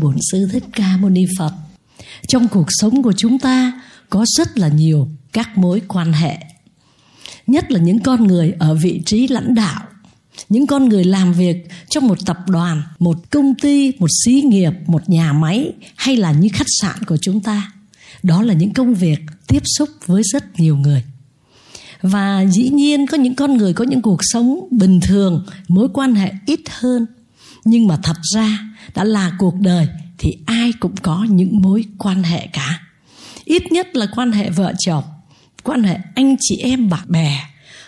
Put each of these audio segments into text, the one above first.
Bổn Sư Thích Ca Mâu Ni Phật. Trong cuộc sống của chúng ta có rất là nhiều các mối quan hệ. Nhất là những con người ở vị trí lãnh đạo, những con người làm việc trong một tập đoàn, một công ty, một xí nghiệp, một nhà máy hay là những khách sạn của chúng ta. Đó là những công việc tiếp xúc với rất nhiều người và dĩ nhiên có những con người có những cuộc sống bình thường mối quan hệ ít hơn nhưng mà thật ra đã là cuộc đời, thì ai cũng có những mối quan hệ cả. Ít nhất là quan hệ vợ chồng, quan hệ anh chị em, bạn bè,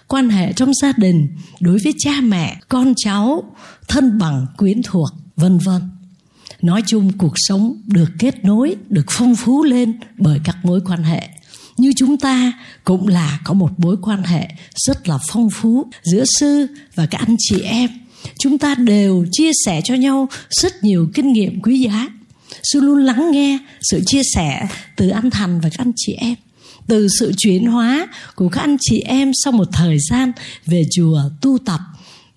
quan hệ trong gia đình, đối với cha mẹ, con cháu, thân bằng, quyến thuộc, vân vân. Nói chung cuộc sống được kết nối, được phong phú lên bởi các mối quan hệ. Như chúng ta cũng là có một mối quan hệ rất là phong phú giữa sư và các anh chị em chúng ta đều chia sẻ cho nhau rất nhiều kinh nghiệm quý giá. Sư luôn lắng nghe sự chia sẻ từ anh thành và các anh chị em, từ sự chuyển hóa của các anh chị em sau một thời gian về chùa tu tập.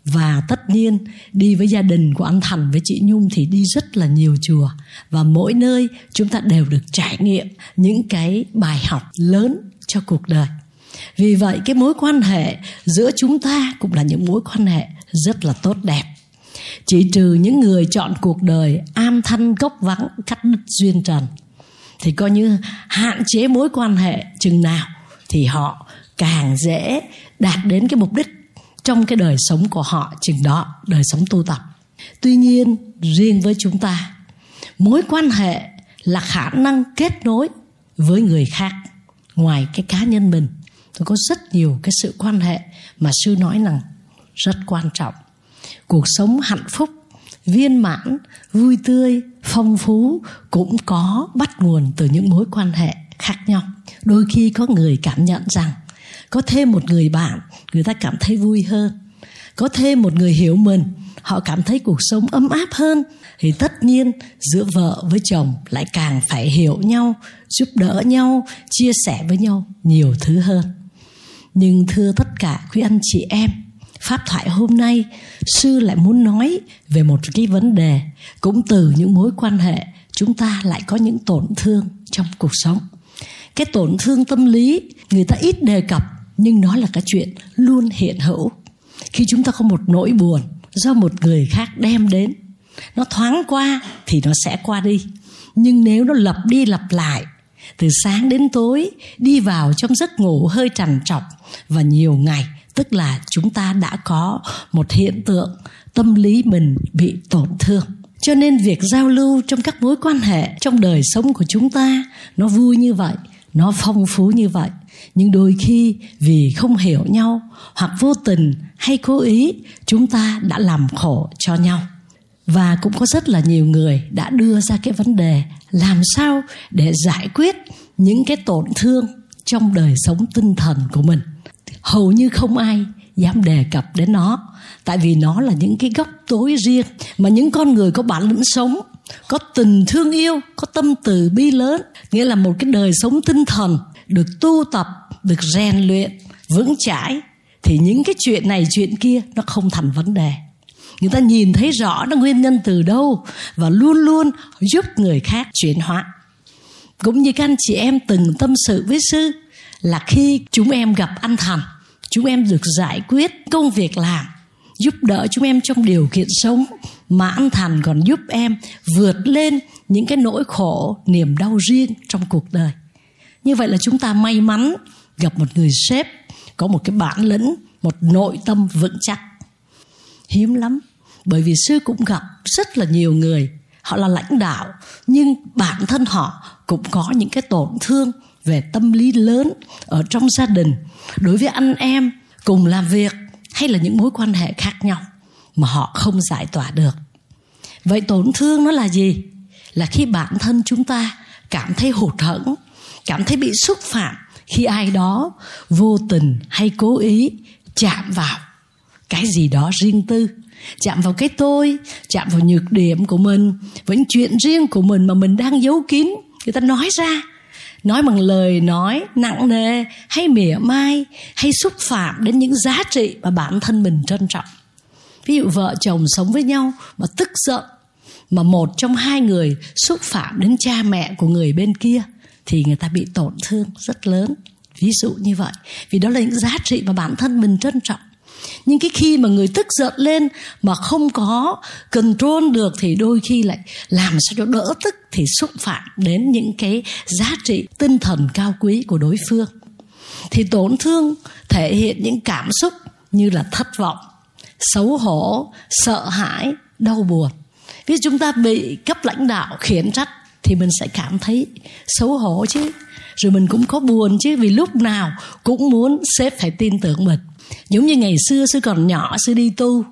Và tất nhiên, đi với gia đình của anh Thành với chị Nhung thì đi rất là nhiều chùa. Và mỗi nơi chúng ta đều được trải nghiệm những cái bài học lớn cho cuộc đời. Vì vậy, cái mối quan hệ giữa chúng ta cũng là những mối quan hệ rất là tốt đẹp. Chỉ trừ những người chọn cuộc đời an thanh gốc vắng, cắt đứt duyên trần, thì coi như hạn chế mối quan hệ chừng nào thì họ càng dễ đạt đến cái mục đích trong cái đời sống của họ chừng đó, đời sống tu tập tuy nhiên, riêng với chúng ta, mối quan hệ là khả năng kết nối với người khác ngoài cái cá nhân mình tôi có rất nhiều cái sự quan hệ mà sư nói rằng rất quan trọng. Cuộc sống hạnh phúc, viên mãn, vui tươi, phong phú cũng có bắt nguồn từ những mối quan hệ khác nhau. Đôi khi có người cảm nhận rằng có thêm một người bạn, người ta cảm thấy vui hơn. Có thêm một người hiểu mình, họ cảm thấy cuộc sống ấm áp hơn, thì tất nhiên giữa vợ với chồng lại càng phải hiểu nhau, giúp đỡ nhau, chia sẻ với nhau nhiều thứ hơn. Nhưng thưa tất cả quý anh chị em pháp thoại hôm nay, sư lại muốn nói về một cái vấn đề cũng từ những mối quan hệ chúng ta lại có những tổn thương trong cuộc sống. Cái tổn thương tâm lý người ta ít đề cập, nhưng nó là cái chuyện luôn hiện hữu. Khi chúng ta có một nỗi buồn do một người khác đem đến, nó thoáng qua thì nó sẽ qua đi. Nhưng nếu nó lặp đi lặp lại, từ sáng đến tối, đi vào trong giấc ngủ hơi trằn trọc và nhiều ngày tức là chúng ta đã có một hiện tượng tâm lý mình bị tổn thương. Cho nên việc giao lưu trong các mối quan hệ trong đời sống của chúng ta, nó vui như vậy, nó phong phú như vậy. Nhưng đôi khi vì không hiểu nhau hoặc vô tình hay cố ý, chúng ta đã làm khổ cho nhau. Và cũng có rất là nhiều người đã đưa ra cái vấn đề làm sao để giải quyết những cái tổn thương trong đời sống tinh thần của mình hầu như không ai dám đề cập đến nó. Tại vì nó là những cái góc tối riêng mà những con người có bản lĩnh sống, có tình thương yêu, có tâm từ bi lớn, nghĩa là một cái đời sống tinh thần được tu tập, được rèn luyện, vững chãi, thì những cái chuyện này, chuyện kia nó không thành vấn đề. Người ta nhìn thấy rõ nó nguyên nhân từ đâu và luôn luôn giúp người khác chuyển hóa. Cũng như các anh chị em từng tâm sự với sư là khi chúng em gặp anh thành chúng em được giải quyết công việc làm, giúp đỡ chúng em trong điều kiện sống mà anh thành còn giúp em vượt lên những cái nỗi khổ, niềm đau riêng trong cuộc đời. Như vậy là chúng ta may mắn gặp một người sếp, có một cái bản lĩnh, một nội tâm vững chắc. Hiếm lắm, bởi vì sư cũng gặp rất là nhiều người, họ là lãnh đạo, nhưng bản thân họ cũng có những cái tổn thương về tâm lý lớn ở trong gia đình, đối với anh em, cùng làm việc hay là những mối quan hệ khác nhau mà họ không giải tỏa được. Vậy tổn thương nó là gì? Là khi bản thân chúng ta cảm thấy hụt hẫng, cảm thấy bị xúc phạm khi ai đó vô tình hay cố ý chạm vào cái gì đó riêng tư, chạm vào cái tôi, chạm vào nhược điểm của mình, với những chuyện riêng của mình mà mình đang giấu kín, người ta nói ra nói bằng lời nói nặng nề hay mỉa mai hay xúc phạm đến những giá trị mà bản thân mình trân trọng. Ví dụ vợ chồng sống với nhau mà tức giận, mà một trong hai người xúc phạm đến cha mẹ của người bên kia thì người ta bị tổn thương rất lớn. Ví dụ như vậy. Vì đó là những giá trị mà bản thân mình trân trọng nhưng cái khi mà người tức giận lên mà không có control được thì đôi khi lại làm sao cho đỡ tức thì xúc phạm đến những cái giá trị tinh thần cao quý của đối phương. Thì tổn thương thể hiện những cảm xúc như là thất vọng, xấu hổ, sợ hãi, đau buồn. Ví dụ chúng ta bị cấp lãnh đạo khiển trách thì mình sẽ cảm thấy xấu hổ chứ rồi mình cũng có buồn chứ, vì lúc nào cũng muốn sếp phải tin tưởng mình. Giống như ngày xưa, sư còn nhỏ, sư đi tu,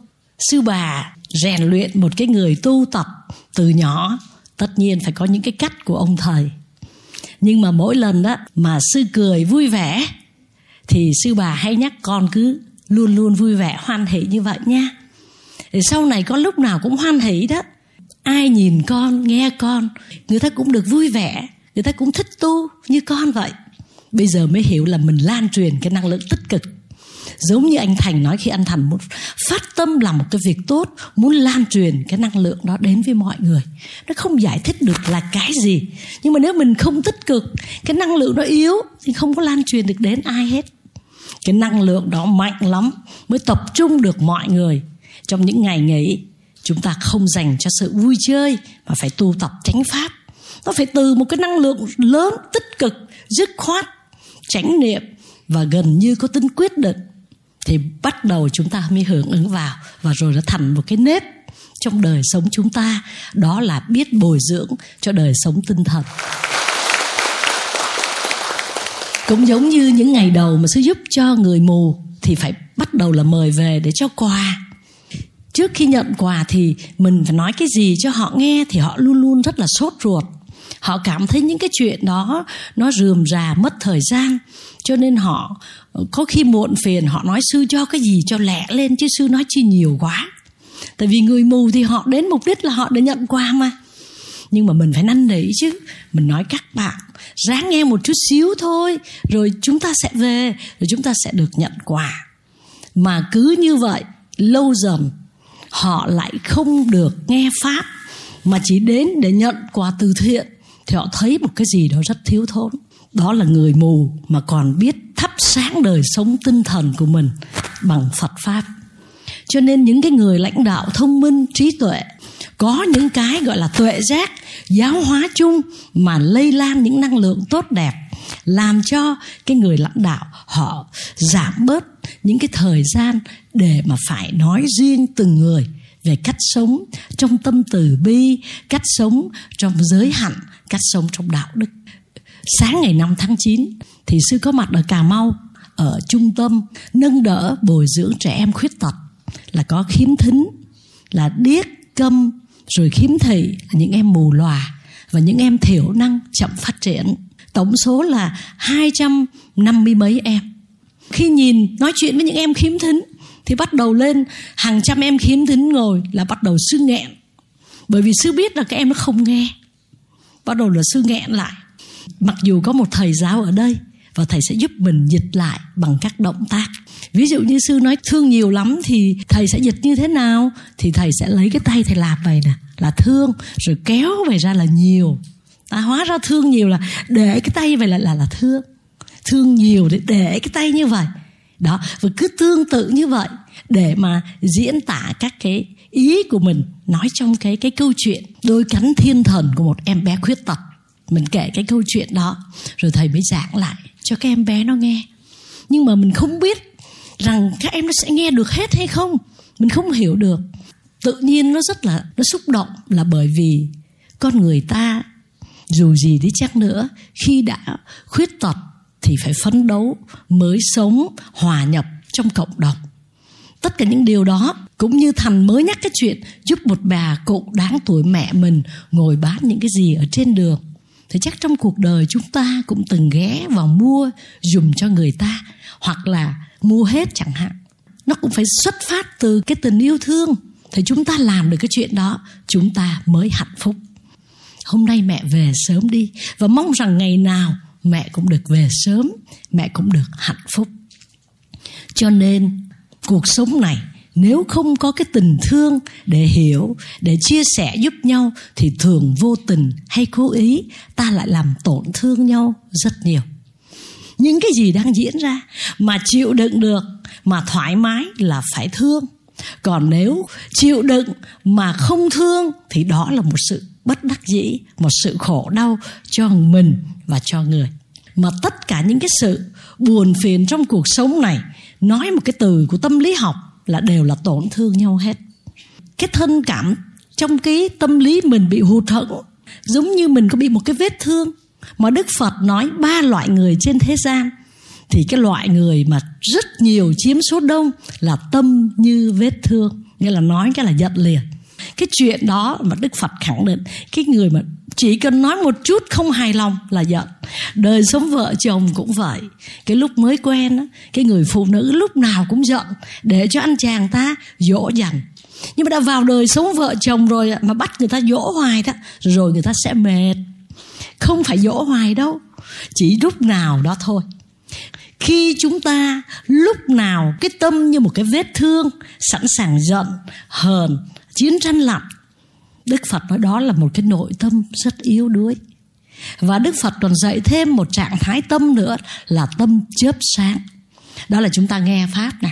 sư bà rèn luyện một cái người tu tập từ nhỏ. Tất nhiên phải có những cái cách của ông thầy. Nhưng mà mỗi lần đó mà sư cười vui vẻ, thì sư bà hay nhắc con cứ luôn luôn vui vẻ, hoan hỷ như vậy nha. Thì sau này con lúc nào cũng hoan hỷ đó. Ai nhìn con, nghe con, người ta cũng được vui vẻ người ta cũng thích tu như con vậy. Bây giờ mới hiểu là mình lan truyền cái năng lượng tích cực. Giống như anh thành nói khi anh thành muốn phát tâm làm một cái việc tốt, muốn lan truyền cái năng lượng đó đến với mọi người. Nó không giải thích được là cái gì. Nhưng mà nếu mình không tích cực, cái năng lượng đó yếu thì không có lan truyền được đến ai hết. Cái năng lượng đó mạnh lắm mới tập trung được mọi người. Trong những ngày nghỉ, chúng ta không dành cho sự vui chơi mà phải tu tập chánh pháp nó phải từ một cái năng lượng lớn, tích cực, dứt khoát, chánh niệm và gần như có tính quyết định thì bắt đầu chúng ta mới hưởng ứng vào. Và rồi nó thành một cái nếp trong đời sống chúng ta. Đó là biết bồi dưỡng cho đời sống tinh thần. Cũng giống như những ngày đầu mà sư giúp cho người mù thì phải bắt đầu là mời về để cho quà. Trước khi nhận quà thì mình phải nói cái gì cho họ nghe thì họ luôn luôn rất là sốt ruột họ cảm thấy những cái chuyện đó, nó rườm rà, mất thời gian. Cho nên họ, có khi muộn phiền, họ nói, sư cho cái gì cho lẹ lên chứ sư nói chi nhiều quá. Tại vì người mù thì họ đến mục đích là họ để nhận quà mà. Nhưng mà mình phải năn nỉ chứ. Mình nói, các bạn, ráng nghe một chút xíu thôi, rồi chúng ta sẽ về, rồi chúng ta sẽ được nhận quà. Mà cứ như vậy, lâu dần, họ lại không được nghe pháp, mà chỉ đến để nhận quà từ thiện thì họ thấy một cái gì đó rất thiếu thốn. Đó là người mù mà còn biết thắp sáng đời sống tinh thần của mình bằng phật pháp. Cho nên những cái người lãnh đạo thông minh, trí tuệ, có những cái gọi là tuệ giác, giáo hóa chung mà lây lan những năng lượng tốt đẹp, làm cho cái người lãnh đạo họ giảm bớt những cái thời gian để mà phải nói riêng từng người về cách sống trong tâm từ bi, cách sống trong giới hạnh cách sống trong đạo đức. Sáng ngày 5 tháng 9 thì sư có mặt ở Cà Mau, ở trung tâm, nâng đỡ, bồi dưỡng trẻ em khuyết tật. Là có khiếm thính, là điếc, câm, rồi khiếm thị, là những em mù lòa và những em thiểu năng, chậm phát triển. Tổng số là 250 mấy em. Khi nhìn, nói chuyện với những em khiếm thính, thì bắt đầu lên hàng trăm em khiếm thính ngồi là bắt đầu sư nghẹn. Bởi vì sư biết là các em nó không nghe bắt đầu là sư nghẹn lại. Mặc dù có một thầy giáo ở đây, và thầy sẽ giúp mình dịch lại bằng các động tác. Ví dụ như sư nói, thương nhiều lắm thì thầy sẽ dịch như thế nào? Thì thầy sẽ lấy cái tay thầy làm vậy nè, là thương, rồi kéo về ra là nhiều. Ta hóa ra thương nhiều là để cái tay vậy là là là thương. Thương nhiều để để cái tay như vậy. Đó, và cứ tương tự như vậy để mà diễn tả các cái ý của mình nói trong cái cái câu chuyện đôi cánh thiên thần của một em bé khuyết tật. Mình kể cái câu chuyện đó, rồi thầy mới giảng lại cho các em bé nó nghe. Nhưng mà mình không biết rằng các em nó sẽ nghe được hết hay không. Mình không hiểu được. Tự nhiên nó rất là, nó xúc động là bởi vì con người ta dù gì đi chắc nữa, khi đã khuyết tật thì phải phấn đấu mới sống hòa nhập trong cộng đồng tất cả những điều đó, cũng như thành mới nhắc cái chuyện giúp một bà cụ đáng tuổi mẹ mình ngồi bán những cái gì ở trên đường. Thì chắc trong cuộc đời chúng ta cũng từng ghé vào mua dùng cho người ta, hoặc là mua hết chẳng hạn. Nó cũng phải xuất phát từ cái tình yêu thương. Thì chúng ta làm được cái chuyện đó, chúng ta mới hạnh phúc. Hôm nay mẹ về sớm đi, và mong rằng ngày nào mẹ cũng được về sớm, mẹ cũng được hạnh phúc. Cho nên cuộc sống này. Nếu không có cái tình thương để hiểu, để chia sẻ giúp nhau, thì thường vô tình hay cố ý, ta lại làm tổn thương nhau rất nhiều. Những cái gì đang diễn ra mà chịu đựng được, mà thoải mái là phải thương. Còn nếu chịu đựng mà không thương, thì đó là một sự bất đắc dĩ, một sự khổ đau cho mình và cho người. Mà tất cả những cái sự buồn phiền trong cuộc sống này nói một cái từ của tâm lý học là đều là tổn thương nhau hết. Cái thân cảm trong cái tâm lý mình bị hụt hẫng, giống như mình có bị một cái vết thương mà đức phật nói ba loại người trên thế gian, thì cái loại người mà rất nhiều chiếm số đông là tâm như vết thương. Nghĩa là nói cái là giận liền cái chuyện đó mà đức phật khẳng định, cái người mà chỉ cần nói một chút không hài lòng là giận. Đời sống vợ chồng cũng vậy. Cái lúc mới quen á, cái người phụ nữ lúc nào cũng giận, để cho anh chàng ta dỗ dành nhưng mà đã vào đời sống vợ chồng rồi mà bắt người ta dỗ hoài đó, rồi người ta sẽ mệt. Không phải dỗ hoài đâu, chỉ lúc nào đó thôi. Khi chúng ta lúc nào, cái tâm như một cái vết thương sẵn sàng giận, hờn chiến tranh lạnh. Đức phật nói đó là một cái nội tâm rất yếu đuối. Và đức phật còn dạy thêm một trạng thái tâm nữa là tâm chớp sáng. Đó là chúng ta nghe pháp nè.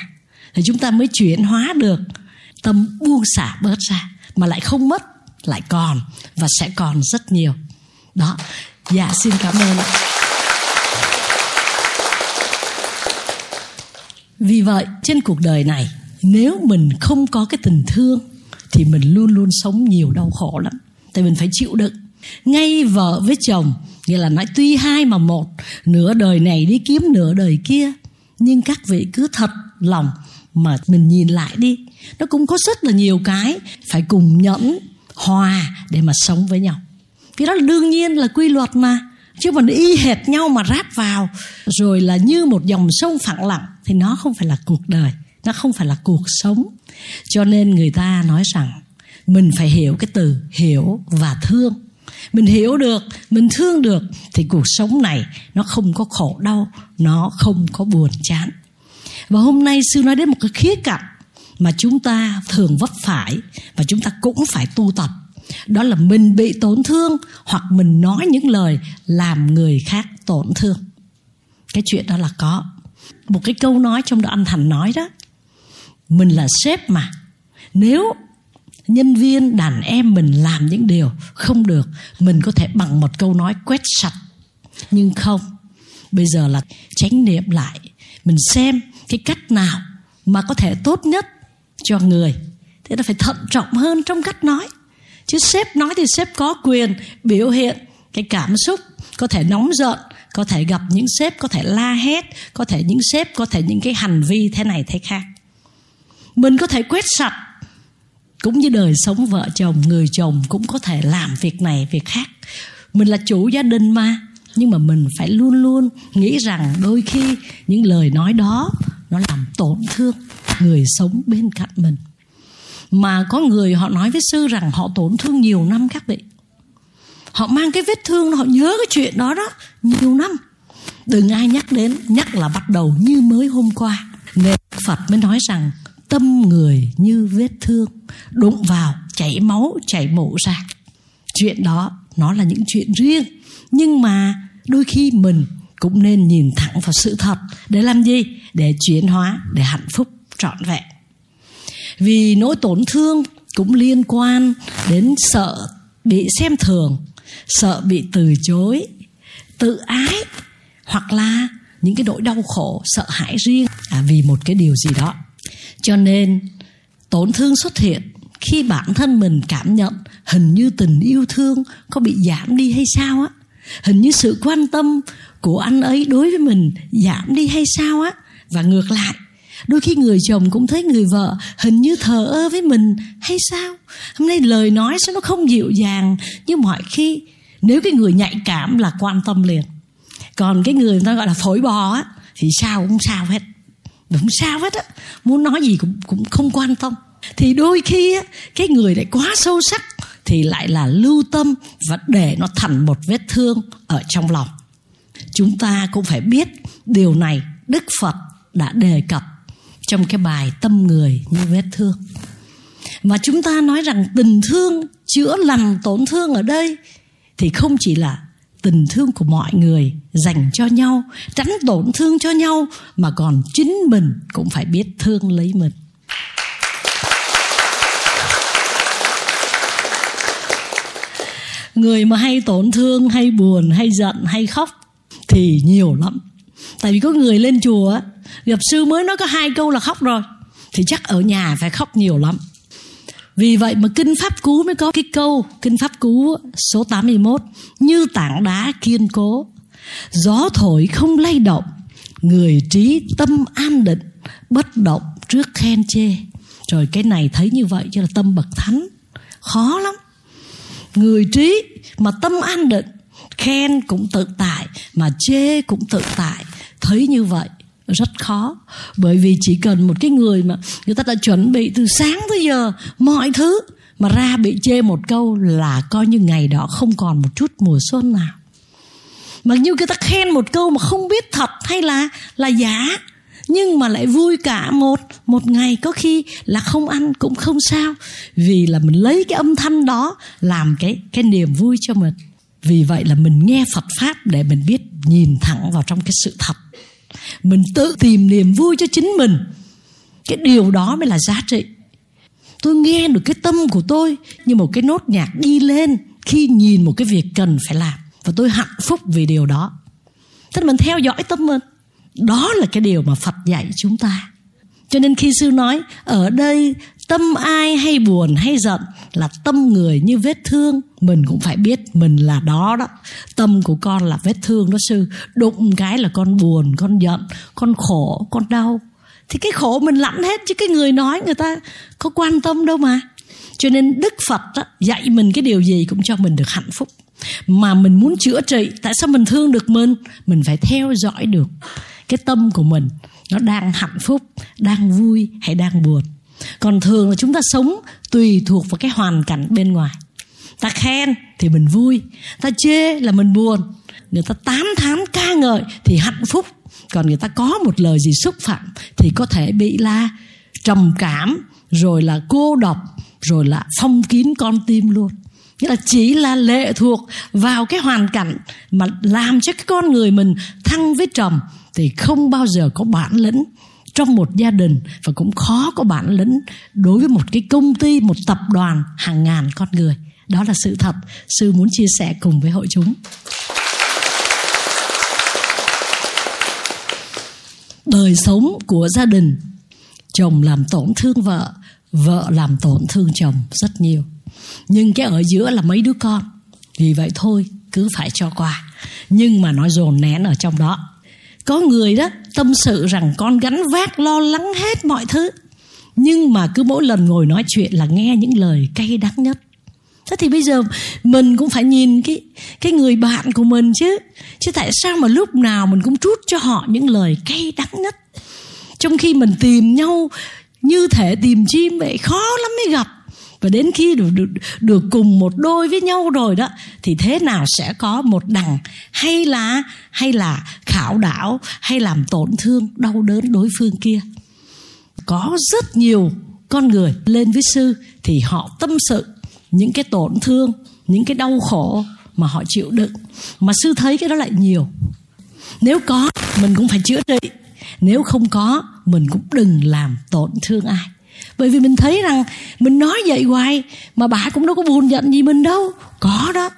Thì chúng ta mới chuyển hóa được tâm buông xả bớt ra, mà lại không mất, lại còn và sẽ còn rất nhiều. Đó. Dạ xin cảm ơn. Vì vậy, trên cuộc đời này, nếu mình không có cái tình thương thì mình luôn luôn sống nhiều đau khổ lắm. Tại mình phải chịu đựng. Ngay vợ với chồng, nghĩa là nói tuy hai mà một, nửa đời này đi kiếm nửa đời kia, nhưng các vị cứ thật lòng mà mình nhìn lại đi. Nó cũng có rất là nhiều cái phải cùng nhẫn, hòa để mà sống với nhau. Cái đó là đương nhiên là quy luật mà, chứ còn y hệt nhau mà ráp vào, rồi là như một dòng sông phẳng lặng, thì nó không phải là cuộc đời nó không phải là cuộc sống. Cho nên người ta nói rằng mình phải hiểu cái từ hiểu và thương. Mình hiểu được, mình thương được thì cuộc sống này nó không có khổ đau, nó không có buồn chán. Và hôm nay sư nói đến một cái khía cạnh mà chúng ta thường vấp phải và chúng ta cũng phải tu tập. Đó là mình bị tổn thương hoặc mình nói những lời làm người khác tổn thương. Cái chuyện đó là có. Một cái câu nói trong đó anh thành nói đó mình là sếp mà. Nếu nhân viên, đàn em mình làm những điều không được, mình có thể bằng một câu nói quét sạch. Nhưng không, bây giờ là tránh niệm lại. Mình xem cái cách nào mà có thể tốt nhất cho người. Thế là phải thận trọng hơn trong cách nói. Chứ sếp nói thì sếp có quyền biểu hiện cái cảm xúc, có thể nóng giận, có thể gặp những sếp, có thể la hét, có thể những sếp, có thể những cái hành vi thế này, thế khác mình có thể quét sạch. Cũng như đời sống vợ chồng, người chồng cũng có thể làm việc này, việc khác. Mình là chủ gia đình mà, nhưng mà mình phải luôn luôn nghĩ rằng đôi khi những lời nói đó nó làm tổn thương người sống bên cạnh mình. Mà có người họ nói với sư rằng họ tổn thương nhiều năm các vị. Họ mang cái vết thương họ nhớ cái chuyện đó đó, nhiều năm. Đừng ai nhắc đến, nhắc là bắt đầu như mới hôm qua. Nên phật mới nói rằng tâm người như vết thương đụng vào chảy máu chảy mũ ra. Chuyện đó nó là những chuyện riêng. Nhưng mà đôi khi mình cũng nên nhìn thẳng vào sự thật để làm gì? Để chuyển hóa để hạnh phúc trọn vẹn. Vì nỗi tổn thương cũng liên quan đến sợ bị xem thường sợ bị từ chối tự ái hoặc là những cái nỗi đau khổ sợ hãi riêng. À, vì một cái điều gì đó cho nên, tổn thương xuất hiện khi bản thân mình cảm nhận hình như tình yêu thương có bị giảm đi hay sao á. Hình như sự quan tâm của anh ấy đối với mình giảm đi hay sao á. Và ngược lại, đôi khi người chồng cũng thấy người vợ hình như thờ ơ với mình hay sao? Hôm nay lời nói sao nó không dịu dàng như mọi khi nếu cái người nhạy cảm là quan tâm liền. Còn cái người người ta gọi là phổi bò á, thì sao cũng sao hết không sao hết á. Muốn nói gì cũng cũng không quan tâm. Thì đôi khi á, cái người lại quá sâu sắc thì lại là lưu tâm và để nó thành một vết thương ở trong lòng. Chúng ta cũng phải biết điều này đức phật đã đề cập trong cái bài tâm người như vết thương. Mà chúng ta nói rằng tình thương chữa lành tổn thương ở đây thì không chỉ là tình thương của mọi người dành cho nhau, tránh tổn thương cho nhau, mà còn chính mình cũng phải biết thương lấy mình. Người mà hay tổn thương, hay buồn, hay giận, hay khóc thì nhiều lắm. Tại vì có người lên chùa gặp sư mới nói có hai câu là khóc rồi, thì chắc ở nhà phải khóc nhiều lắm vì vậy mà Kinh Pháp Cú mới có cái câu, Kinh Pháp Cú số 81 Như tảng đá kiên cố, Gió thổi không lay động, Người trí tâm an định, Bất động trước khen chê. Rồi cái này thấy như vậy cho là tâm bậc thánh, Khó lắm. Người trí mà tâm an định, Khen cũng tự tại, Mà chê cũng tự tại, Thấy như vậy rất khó. Bởi vì chỉ cần một cái người mà người ta đã chuẩn bị từ sáng tới giờ mọi thứ mà ra bị chê một câu là coi như ngày đó không còn một chút mùa xuân nào. Mặc như người ta khen một câu mà không biết thật hay là là giả, nhưng mà lại vui cả một một ngày có khi là không ăn cũng không sao. Vì là mình lấy cái âm thanh đó làm cái cái niềm vui cho mình. Vì vậy là mình nghe Phật pháp để mình biết nhìn thẳng vào trong cái sự thật mình tự tìm niềm vui cho chính mình. Cái điều đó mới là giá trị. Tôi nghe được cái tâm của tôi như một cái nốt nhạc đi lên khi nhìn một cái việc cần phải làm. Và tôi hạnh phúc vì điều đó. Tức là mình theo dõi tâm mình. Đó là cái điều mà phật dạy chúng ta cho nên khi sư nói ở đây tâm ai hay buồn hay giận là tâm người như vết thương. Mình cũng phải biết mình là đó đó. Tâm của con là vết thương đó sư. Đụng cái là con buồn con giận con khổ con đau. Thì cái khổ mình lãnh hết chứ cái người nói người ta có quan tâm đâu mà. Cho nên đức phật đó, dạy mình cái điều gì cũng cho mình được hạnh phúc. Mà mình muốn chữa trị tại sao mình thương được mình? Mình phải theo dõi được cái tâm của mình nó đang hạnh phúc, đang vui hay đang buồn. Còn thường là chúng ta sống tùy thuộc vào cái hoàn cảnh bên ngoài. Ta khen thì mình vui, ta chê là mình buồn. Người ta tán thán ca ngợi thì hạnh phúc. Còn người ta có một lời gì xúc phạm thì có thể bị la trầm cảm, rồi là cô độc, rồi là phong kín con tim luôn. Nghĩa là chỉ là lệ thuộc vào cái hoàn cảnh mà làm cho cái con người mình thăng với trầm thì không bao giờ có bản lĩnh trong một gia đình và cũng khó có bản lĩnh đối với một cái công ty, một tập đoàn hàng ngàn con người. Đó là sự thật. Sư muốn chia sẻ cùng với hội chúng. Đời sống của gia đình, chồng làm tổn thương vợ vợ làm tổn thương chồng rất nhiều. Nhưng cái ở giữa là mấy đứa con. Vì vậy thôi, cứ phải cho qua. Nhưng mà nó dồn nén ở trong đó có người đó, tâm sự rằng con gánh vác, lo lắng hết mọi thứ. Nhưng mà cứ mỗi lần ngồi nói chuyện là nghe những lời cay đắng nhất. Thế thì bây giờ mình cũng phải nhìn cái cái người bạn của mình chứ. Chứ tại sao mà lúc nào mình cũng trút cho họ những lời cay đắng nhất? Trong khi mình tìm nhau như thể tìm chim vậy, khó lắm mới gặp và đến khi được, được được cùng một đôi với nhau rồi đó thì thế nào sẽ có một đằng hay là hay là khảo đảo hay làm tổn thương đau đớn đối phương kia? Có rất nhiều con người lên với sư thì họ tâm sự những cái tổn thương những cái đau khổ mà họ chịu đựng. Mà sư thấy cái đó lại nhiều. Nếu có mình cũng phải chữa trị. Nếu không có mình cũng đừng làm tổn thương ai bởi vì mình thấy rằng mình nói vậy hoài mà bà cũng đâu có buồn giận gì mình đâu. Có đó.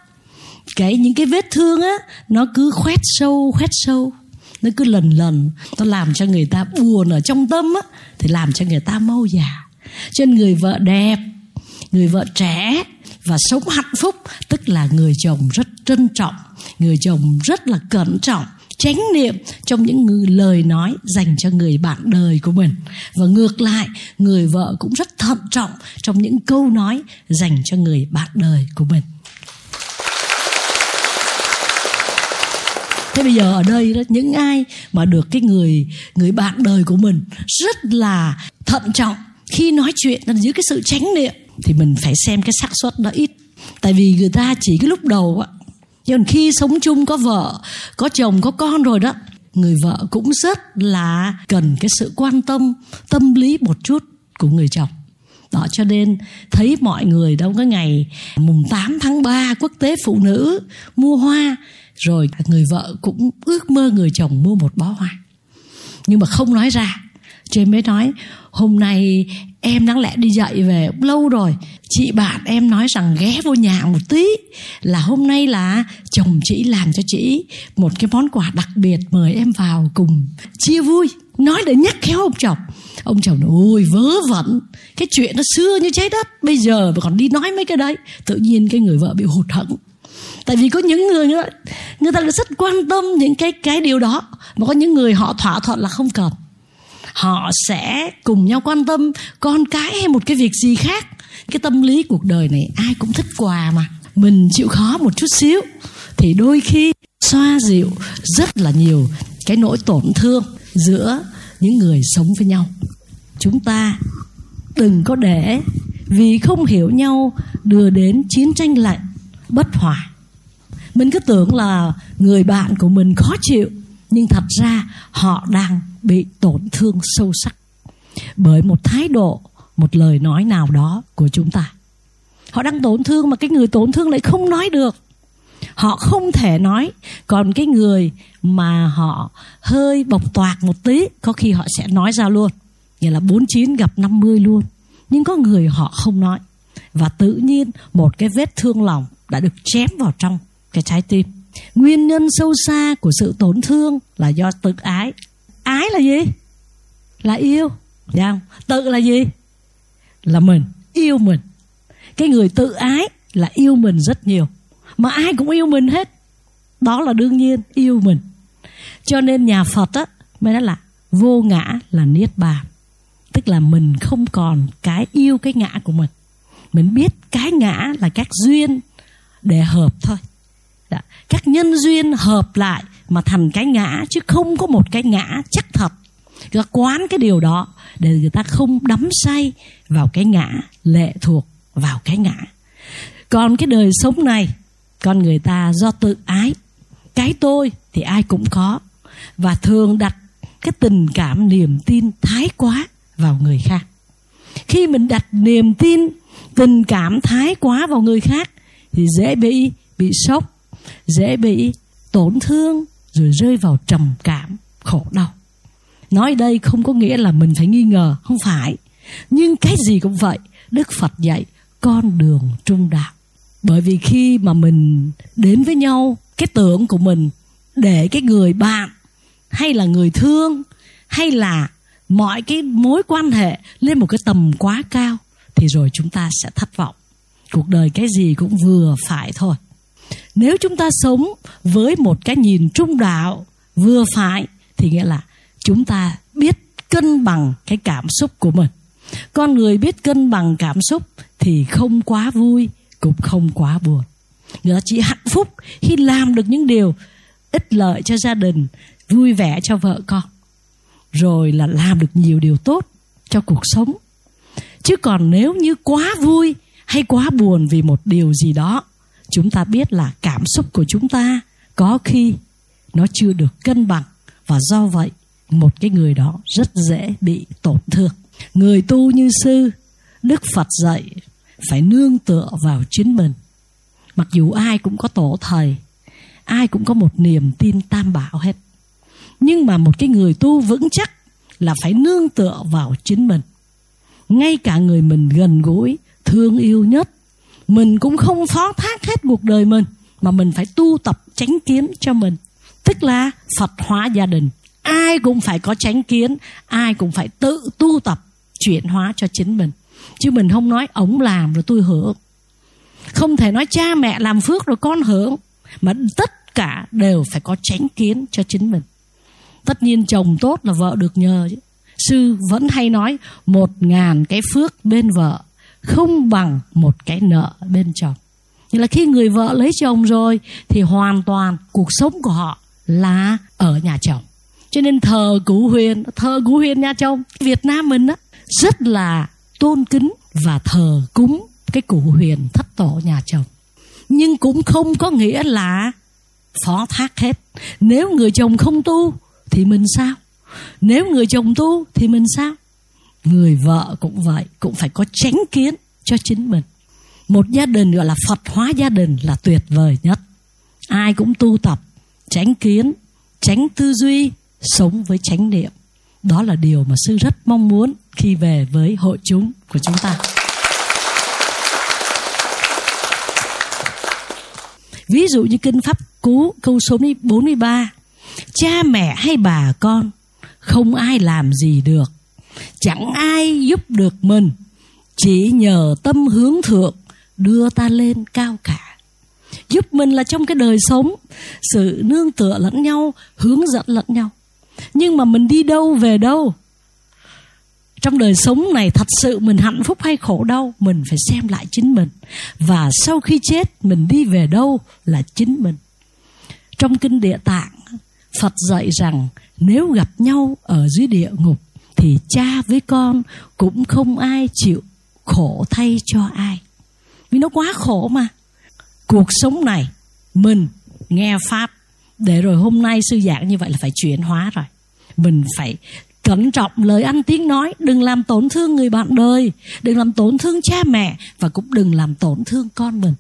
Cái những cái vết thương á, nó cứ khoét sâu khoét sâu. Nó cứ lần lần. Nó làm cho người ta buồn ở trong tâm á, thì làm cho người ta mau già. Cho nên người vợ đẹp, người vợ trẻ và sống hạnh phúc, tức là người chồng rất trân trọng, người chồng rất là cẩn trọng chánh niệm trong những lời nói dành cho người bạn đời của mình. Và ngược lại, người vợ cũng rất thận trọng trong những câu nói dành cho người bạn đời của mình. Thế bây giờ ở đây đó, những ai mà được cái người người bạn đời của mình rất là thận trọng khi nói chuyện dưới cái sự chánh niệm thì mình phải xem cái xác suất nó ít. Tại vì người ta chỉ cái lúc đầu á chứ còn khi sống chung, có vợ, có chồng, có con rồi đó, người vợ cũng rất là cần cái sự quan tâm tâm lý một chút của người chồng. Đó, cho nên thấy mọi người trong cái ngày mùng 8 tháng 3 quốc tế phụ nữ mua hoa, rồi người vợ cũng ước mơ người chồng mua một bó hoa. Nhưng mà không nói ra. Trên mới nói, hôm nay em đáng lẽ đi dạy về lâu rồi. Chị bạn em nói rằng ghé vô nhà một tí là hôm nay là chồng chị làm cho chị một cái món quà đặc biệt mời em vào cùng. Chia vui. Nói để nhắc khéo ông chồng. Ông chồng nói ôi vớ vẩn. Cái chuyện nó xưa như trái đất. Bây giờ mà còn đi nói mấy cái đấy tự nhiên cái người vợ bị hụt hẫng. Tại vì có những người người, người ta rất quan tâm những cái cái điều đó. Mà có những người họ thỏa thuận là không cần họ sẽ cùng nhau quan tâm, con cái hay một cái việc gì khác. Cái tâm lý cuộc đời này ai cũng thích quà mà. Mình chịu khó một chút xíu, thì đôi khi xoa dịu rất là nhiều cái nỗi tổn thương giữa những người sống với nhau. Chúng ta đừng có để vì không hiểu nhau đưa đến chiến tranh lạnh, bất hòa. Mình cứ tưởng là người bạn của mình khó chịu, nhưng thật ra họ đang bị tổn thương sâu sắc bởi một thái độ, một lời nói nào đó của chúng ta. Họ đang tổn thương mà cái người tổn thương lại không nói được. Họ không thể nói. Còn cái người mà họ hơi bộc toạc một tí, có khi họ sẽ nói ra luôn. Nghĩa là 49 gặp 50 luôn. Nhưng có người họ không nói. Và tự nhiên một cái vết thương lòng đã được chém vào trong cái trái tim. Nguyên nhân sâu xa của sự tổn thương là do tự ái ái là gì? Là yêu. Dạ không? tự là gì? Là mình. Yêu mình. Cái người tự ái là yêu mình rất nhiều. Mà ai cũng yêu mình hết. Đó là đương nhiên, yêu mình. Cho nên nhà phật á, mới nói là vô ngã là niết bàn. Tức là mình không còn cái yêu cái ngã của mình. Mình biết cái ngã là các duyên để hợp thôi. Đã. các nhân duyên hợp lại mà thành cái ngã, chứ không có một cái ngã chắc thật. Người ta quán cái điều đó để người ta không đắm say vào cái ngã lệ thuộc vào cái ngã. Còn cái đời sống này, con người ta do tự ái. Cái tôi thì ai cũng có. Và thường đặt cái tình cảm, niềm tin thái quá vào người khác. Khi mình đặt niềm tin, tình cảm thái quá vào người khác, thì dễ bị bị sốc dễ bị tổn thương rồi rơi vào trầm cảm, khổ đau. Nói đây không có nghĩa là mình phải nghi ngờ, không phải. Nhưng cái gì cũng vậy, đức phật dạy, con đường trung đạo. Bởi vì khi mà mình đến với nhau, cái tưởng của mình, để cái người bạn, hay là người thương, hay là mọi cái mối quan hệ lên một cái tầm quá cao, thì rồi chúng ta sẽ thất vọng. Cuộc đời cái gì cũng vừa phải thôi nếu chúng ta sống với một cái nhìn trung đạo, vừa phải, thì nghĩa là chúng ta biết cân bằng cái cảm xúc của mình. Con người biết cân bằng cảm xúc thì không quá vui, cũng không quá buồn. Người ta chỉ hạnh phúc khi làm được những điều ích lợi cho gia đình, vui vẻ cho vợ con. Rồi là làm được nhiều điều tốt cho cuộc sống. Chứ còn nếu như quá vui hay quá buồn vì một điều gì đó chúng ta biết là cảm xúc của chúng ta có khi nó chưa được cân bằng. Và do vậy, một cái người đó rất dễ bị tổn thương. Người tu như sư, đức phật dạy phải nương tựa vào chính mình. Mặc dù ai cũng có tổ thầy, ai cũng có một niềm tin tam bảo hết. Nhưng mà một cái người tu vững chắc là phải nương tựa vào chính mình. Ngay cả người mình gần gũi, thương yêu nhất mình cũng không phó thác hết cuộc đời mình, mà mình phải tu tập tránh kiến cho mình. Tức là phật hóa gia đình. Ai cũng phải có tránh kiến, ai cũng phải tự tu tập, chuyển hóa cho chính mình. Chứ mình không nói ổng làm rồi tôi hưởng. Không thể nói cha mẹ làm phước rồi con hưởng, mà tất cả đều phải có tránh kiến cho chính mình. Tất nhiên chồng tốt là vợ được nhờ chứ. Sư vẫn hay nói, một ngàn cái phước bên vợ không bằng một cái nợ bên chồng. Như là khi người vợ lấy chồng rồi thì hoàn toàn cuộc sống của họ là ở nhà chồng. Cho nên thờ cụ huyền, thờ cụ huyền nhà chồng việt nam mình á, rất là tôn kính và thờ cúng cái cụ huyền thất tổ nhà chồng. Nhưng cũng không có nghĩa là phó thác hết. Nếu người chồng không tu thì mình sao? Nếu người chồng tu thì mình sao? Người vợ cũng vậy, cũng phải có tránh kiến cho chính mình. Một gia đình gọi là phật hóa gia đình là tuyệt vời nhất. Ai cũng tu tập tránh kiến tránh tư duy, sống với chánh niệm. Đó là điều mà sư rất mong muốn khi về với hội chúng của chúng ta. Ví dụ như kinh pháp cú, câu số 43 cha mẹ hay bà con, không ai làm gì được chẳng ai giúp được mình, chỉ nhờ tâm hướng thượng đưa ta lên cao cả. Giúp mình là trong cái đời sống, sự nương tựa lẫn nhau, hướng dẫn lẫn nhau. Nhưng mà mình đi đâu về đâu? Trong đời sống này thật sự mình hạnh phúc hay khổ đau, mình phải xem lại chính mình. Và sau khi chết, mình đi về đâu là chính mình. Trong kinh địa tạng, phật dạy rằng, nếu gặp nhau ở dưới địa ngục thì cha với con cũng không ai chịu khổ thay cho ai. Vì nó quá khổ mà. Cuộc sống này, mình nghe pháp để rồi hôm nay sư giảng như vậy là phải chuyển hóa rồi. Mình phải cẩn trọng lời ăn tiếng nói, đừng làm tổn thương người bạn đời, đừng làm tổn thương cha mẹ và cũng đừng làm tổn thương con mình.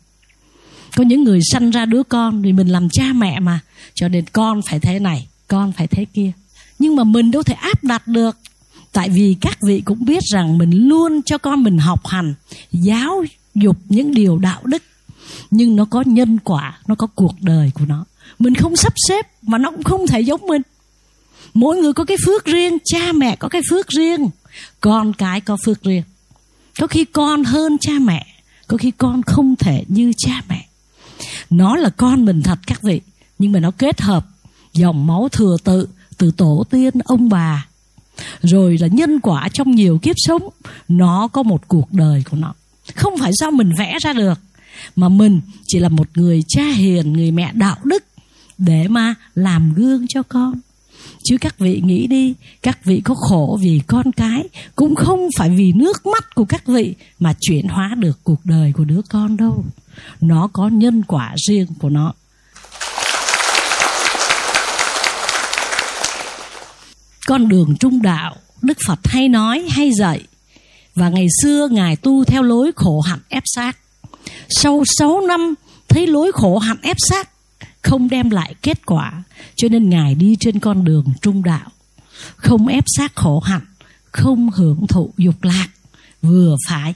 Có những người sanh ra đứa con thì mình làm cha mẹ mà, cho nên con phải thế này, con phải thế kia. Nhưng mà mình đâu thể áp đặt được tại vì các vị cũng biết rằng mình luôn cho con mình học hành, giáo dục những điều đạo đức. Nhưng nó có nhân quả, nó có cuộc đời của nó. Mình không sắp xếp mà nó cũng không thể giống mình. Mỗi người có cái phước riêng, cha mẹ có cái phước riêng, con cái có phước riêng. Có khi con hơn cha mẹ, có khi con không thể như cha mẹ. Nó là con mình thật các vị, nhưng mà nó kết hợp dòng máu thừa tự từ tổ tiên ông bà rồi là nhân quả trong nhiều kiếp sống, nó có một cuộc đời của nó. Không phải do mình vẽ ra được, mà mình chỉ là một người cha hiền, người mẹ đạo đức để mà làm gương cho con. Chứ các vị nghĩ đi, các vị có khổ vì con cái, cũng không phải vì nước mắt của các vị mà chuyển hóa được cuộc đời của đứa con đâu. Nó có nhân quả riêng của nó. Con đường trung đạo, đức phật hay nói, hay dạy. Và ngày xưa ngài tu theo lối khổ hạnh ép sát sau 6 năm thấy lối khổ hạnh ép sát không đem lại kết quả, cho nên ngài đi trên con đường trung đạo. Không ép sát khổ hạnh, không hưởng thụ dục lạc, vừa phải.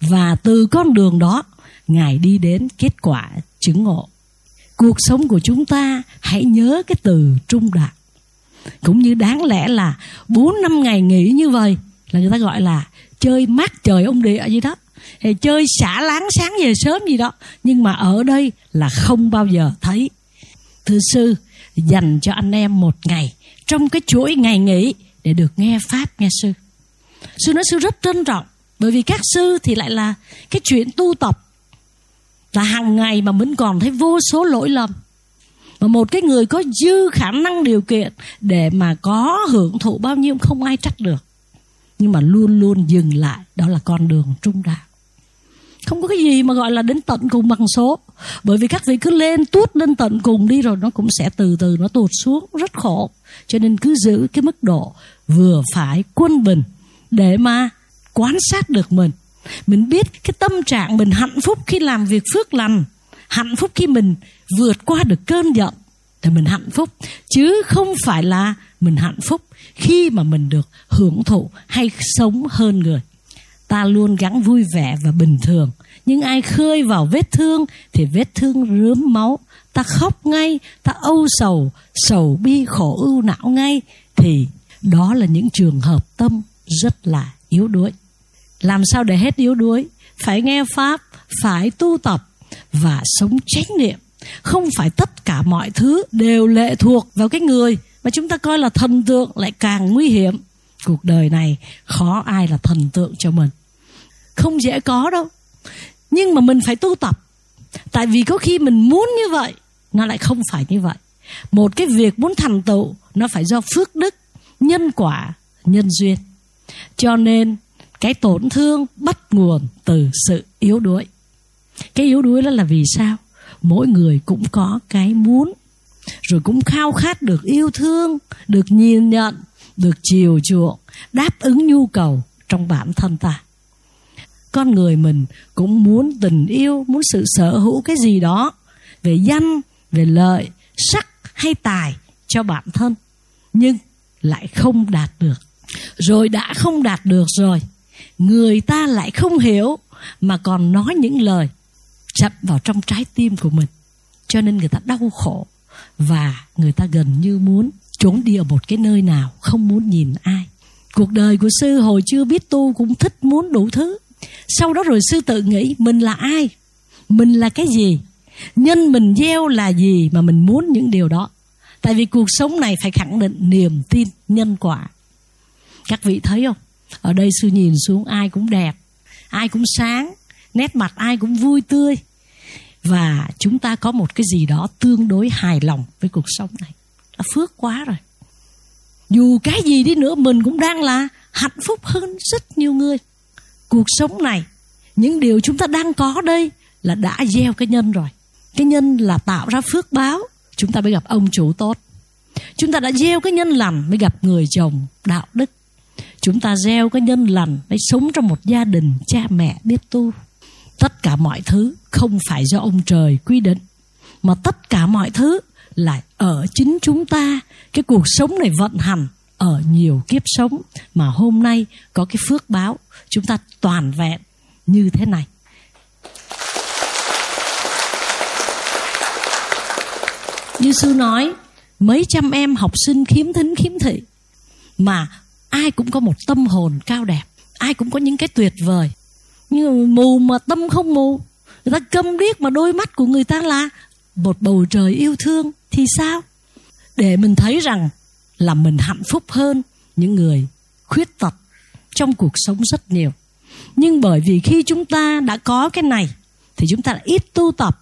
Và từ con đường đó, ngài đi đến kết quả chứng ngộ. Cuộc sống của chúng ta, hãy nhớ cái từ trung đạo cũng như đáng lẽ là bốn năm ngày nghỉ như vậy là người ta gọi là chơi mát trời ông địa gì đó. Hay chơi xả láng sáng về sớm gì đó. Nhưng mà ở đây là không bao giờ thấy. Thưa sư, dành cho anh em một ngày trong cái chuỗi ngày nghỉ để được nghe pháp nghe sư. Sư nói sư rất trân trọng, bởi vì các sư thì lại là cái chuyện tu tập. Là hàng ngày mà vẫn còn thấy vô số lỗi lầm mà một cái người có dư khả năng điều kiện để mà có hưởng thụ bao nhiêu không ai trách được. Nhưng mà luôn luôn dừng lại, đó là con đường trung đạo. Không có cái gì mà gọi là đến tận cùng bằng số. Bởi vì các vị cứ lên tuốt lên tận cùng đi rồi nó cũng sẽ từ từ nó tụt xuống, rất khổ. Cho nên cứ giữ cái mức độ vừa phải, quân bình để mà quan sát được mình. Mình biết cái tâm trạng mình hạnh phúc khi làm việc phước lành hạnh phúc khi mình vượt qua được cơn giận thì mình hạnh phúc. Chứ không phải là mình hạnh phúc khi mà mình được hưởng thụ hay sống hơn người. Ta luôn gắng vui vẻ và bình thường. Nhưng ai khơi vào vết thương thì vết thương rướm máu. Ta khóc ngay, ta âu sầu sầu bi khổ ưu não ngay thì đó là những trường hợp tâm rất là yếu đuối. Làm sao để hết yếu đuối? Phải nghe pháp, phải tu tập và sống chánh niệm. Không phải tất cả mọi thứ đều lệ thuộc vào cái người mà chúng ta coi là thần tượng lại càng nguy hiểm. Cuộc đời này khó ai là thần tượng cho mình. Không dễ có đâu. Nhưng mà mình phải tu tập. Tại vì có khi mình muốn như vậy, nó lại không phải như vậy. Một cái việc muốn thành tựu, nó phải do phước đức, nhân quả, nhân duyên. Cho nên cái tổn thương bắt nguồn từ sự yếu đuối cái yếu đuối đó là vì sao? Mỗi người cũng có cái muốn, rồi cũng khao khát được yêu thương, được nhìn nhận, được chiều chuộng, đáp ứng nhu cầu trong bản thân ta. Con người mình cũng muốn tình yêu, muốn sự sở hữu cái gì đó về danh, về lợi, sắc hay tài cho bản thân, nhưng lại không đạt được. Rồi đã không đạt được rồi, người ta lại không hiểu mà còn nói những lời chậm vào trong trái tim của mình. Cho nên người ta đau khổ và người ta gần như muốn trốn đi ở một cái nơi nào, không muốn nhìn ai. Cuộc đời của sư hồi chưa biết tu cũng thích muốn đủ thứ. Sau đó rồi sư tự nghĩ mình là ai? Mình là cái gì? Nhân mình gieo là gì mà mình muốn những điều đó? Tại vì cuộc sống này phải khẳng định niềm tin nhân quả. Các vị thấy không? Ở đây sư nhìn xuống ai cũng đẹp, ai cũng sáng nét mặt ai cũng vui tươi. Và chúng ta có một cái gì đó tương đối hài lòng với cuộc sống này. Là phước quá rồi. Dù cái gì đi nữa, mình cũng đang là hạnh phúc hơn rất nhiều người. Cuộc sống này, những điều chúng ta đang có đây là đã gieo cái nhân rồi. Cái nhân là tạo ra phước báo, chúng ta mới gặp ông chủ tốt. Chúng ta đã gieo cái nhân lành mới gặp người chồng đạo đức. Chúng ta gieo cái nhân lành mới sống trong một gia đình cha mẹ biết tu tất cả mọi thứ không phải do ông trời quy định, mà tất cả mọi thứ là ở chính chúng ta. Cái cuộc sống này vận hành ở nhiều kiếp sống, mà hôm nay có cái phước báo, chúng ta toàn vẹn như thế này. Như sư nói, mấy trăm em học sinh khiếm thính khiếm thị, mà ai cũng có một tâm hồn cao đẹp, ai cũng có những cái tuyệt vời nhưng mù mà tâm không mù. Người ta câm điếc mà đôi mắt của người ta là một bầu trời yêu thương, thì sao? Để mình thấy rằng là mình hạnh phúc hơn những người khuyết tật trong cuộc sống rất nhiều. Nhưng bởi vì khi chúng ta đã có cái này, thì chúng ta lại ít tu tập,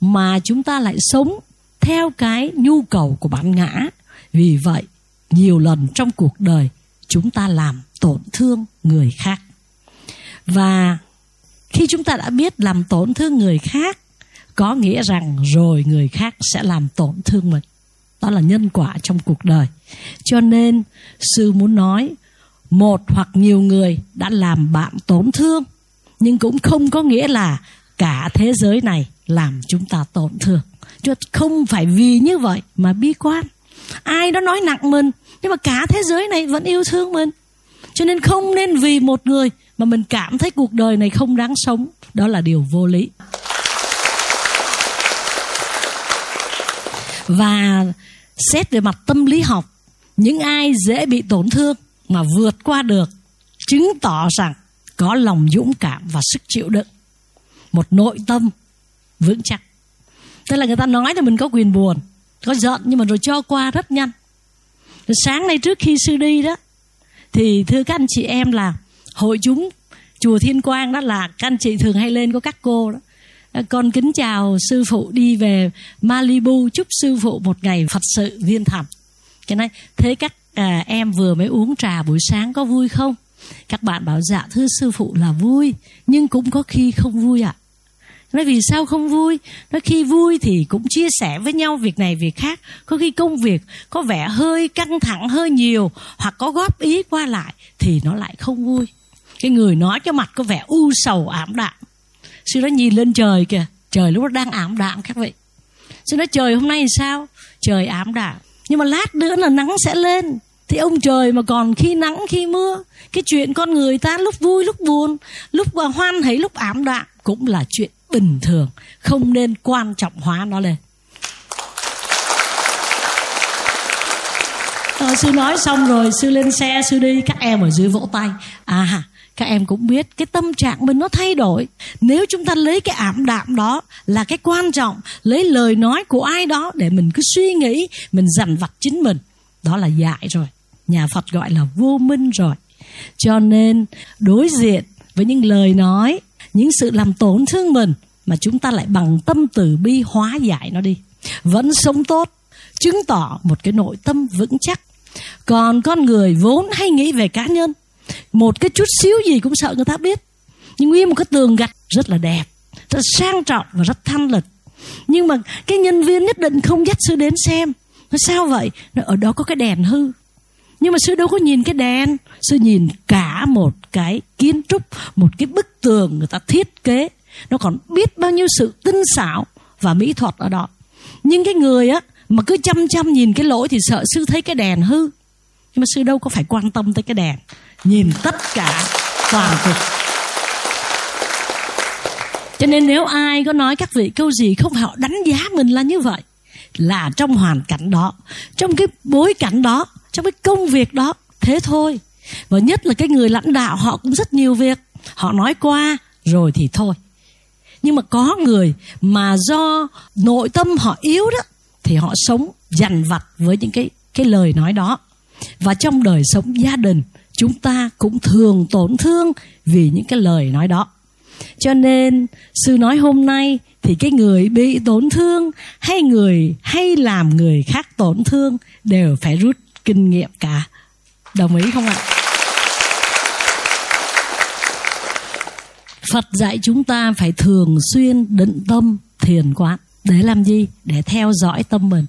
mà chúng ta lại sống theo cái nhu cầu của bản ngã. Vì vậy, nhiều lần trong cuộc đời, chúng ta làm tổn thương người khác. Và khi chúng ta đã biết làm tổn thương người khác, có nghĩa rằng rồi người khác sẽ làm tổn thương mình. Đó là nhân quả trong cuộc đời. Cho nên, sư muốn nói, một hoặc nhiều người đã làm bạn tổn thương, nhưng cũng không có nghĩa là cả thế giới này làm chúng ta tổn thương. Chứ không phải vì như vậy mà bi quan. Ai đó nói nặng mình, nhưng mà cả thế giới này vẫn yêu thương mình. Cho nên không nên vì một người mà mình cảm thấy cuộc đời này không đáng sống, đó là điều vô lý. Và xét về mặt tâm lý học, những ai dễ bị tổn thương mà vượt qua được chứng tỏ rằng có lòng dũng cảm và sức chịu đựng. Một nội tâm vững chắc. Tức là người ta nói là mình có quyền buồn, có giận, nhưng mà rồi cho qua rất nhanh. Rồi sáng nay trước khi sư đi đó, thì thưa các anh chị em là hội chúng chùa Thiên Quang đó là các anh chị thường hay lên có các cô đó. À, con kính chào sư phụ đi về Malibu chúc sư phụ một ngày Phật sự viên thầm cái này thế các à, em vừa mới uống trà buổi sáng có vui không? Các bạn bảo dạ thưa sư phụ là vui nhưng cũng có khi không vui ạ. À. nói vì sao không vui? Nói khi vui thì cũng chia sẻ với nhau việc này việc khác. Có khi công việc có vẻ hơi căng thẳng hơi nhiều hoặc có góp ý qua lại thì nó lại không vui cái người nói cái mặt có vẻ u sầu ảm đạm. Sư nói nhìn lên trời kìa. Trời lúc đó đang ảm đạm các vị. Sư nói trời hôm nay sao? Trời ảm đạm. Nhưng mà lát nữa là nắng sẽ lên. Thì ông trời mà còn khi nắng khi mưa cái chuyện con người ta lúc vui lúc buồn lúc à, hoan hỷ lúc ảm đạm cũng là chuyện bình thường. Không nên quan trọng hóa nó lên. Rồi, sư nói xong rồi sư lên xe sư đi các em ở dưới vỗ tay. À các em cũng biết cái tâm trạng mình nó thay đổi. Nếu chúng ta lấy cái ảm đạm đó là cái quan trọng, lấy lời nói của ai đó để mình cứ suy nghĩ, mình dằn vặt chính mình, đó là dại rồi. Nhà phật gọi là vô minh rồi. Cho nên, đối diện với những lời nói, những sự làm tổn thương mình mà chúng ta lại bằng tâm từ bi hóa giải nó đi, vẫn sống tốt, chứng tỏ một cái nội tâm vững chắc. Còn con người vốn hay nghĩ về cá nhân một cái chút xíu gì cũng sợ người ta biết. Nhưng nguyên một cái tường gạch rất là đẹp, rất sang trọng và rất thanh lịch. Nhưng mà cái nhân viên nhất định không dắt sư đến xem. Nó sao vậy? Nó ở đó có cái đèn hư. Nhưng mà sư đâu có nhìn cái đèn. Sư nhìn cả một cái kiến trúc, một cái bức tường người ta thiết kế. Nó còn biết bao nhiêu sự tinh xảo và mỹ thuật ở đó. Nhưng cái người á, mà cứ chăm chăm nhìn cái lỗi thì sợ sư thấy cái đèn hư nhưng mà sư đâu có phải quan tâm tới cái đèn. Nhìn tất cả toàn cục cho nên nếu ai có nói các vị câu gì không phải họ đánh giá mình là như vậy, là trong hoàn cảnh đó, trong cái bối cảnh đó, trong cái công việc đó, thế thôi. Và nhất là cái người lãnh đạo, họ cũng rất nhiều việc. Họ nói qua, rồi thì thôi. Nhưng mà có người mà do nội tâm họ yếu đó, thì họ sống dằn vặt với những cái cái lời nói đó và trong đời sống gia đình, chúng ta cũng thường tổn thương vì những cái lời nói đó. Cho nên, sư nói hôm nay thì cái người bị tổn thương hay người hay làm người khác tổn thương đều phải rút kinh nghiệm cả. Đồng ý không ạ? Phật dạy chúng ta phải thường xuyên định tâm thiền quán. Để làm gì? Để theo dõi tâm mình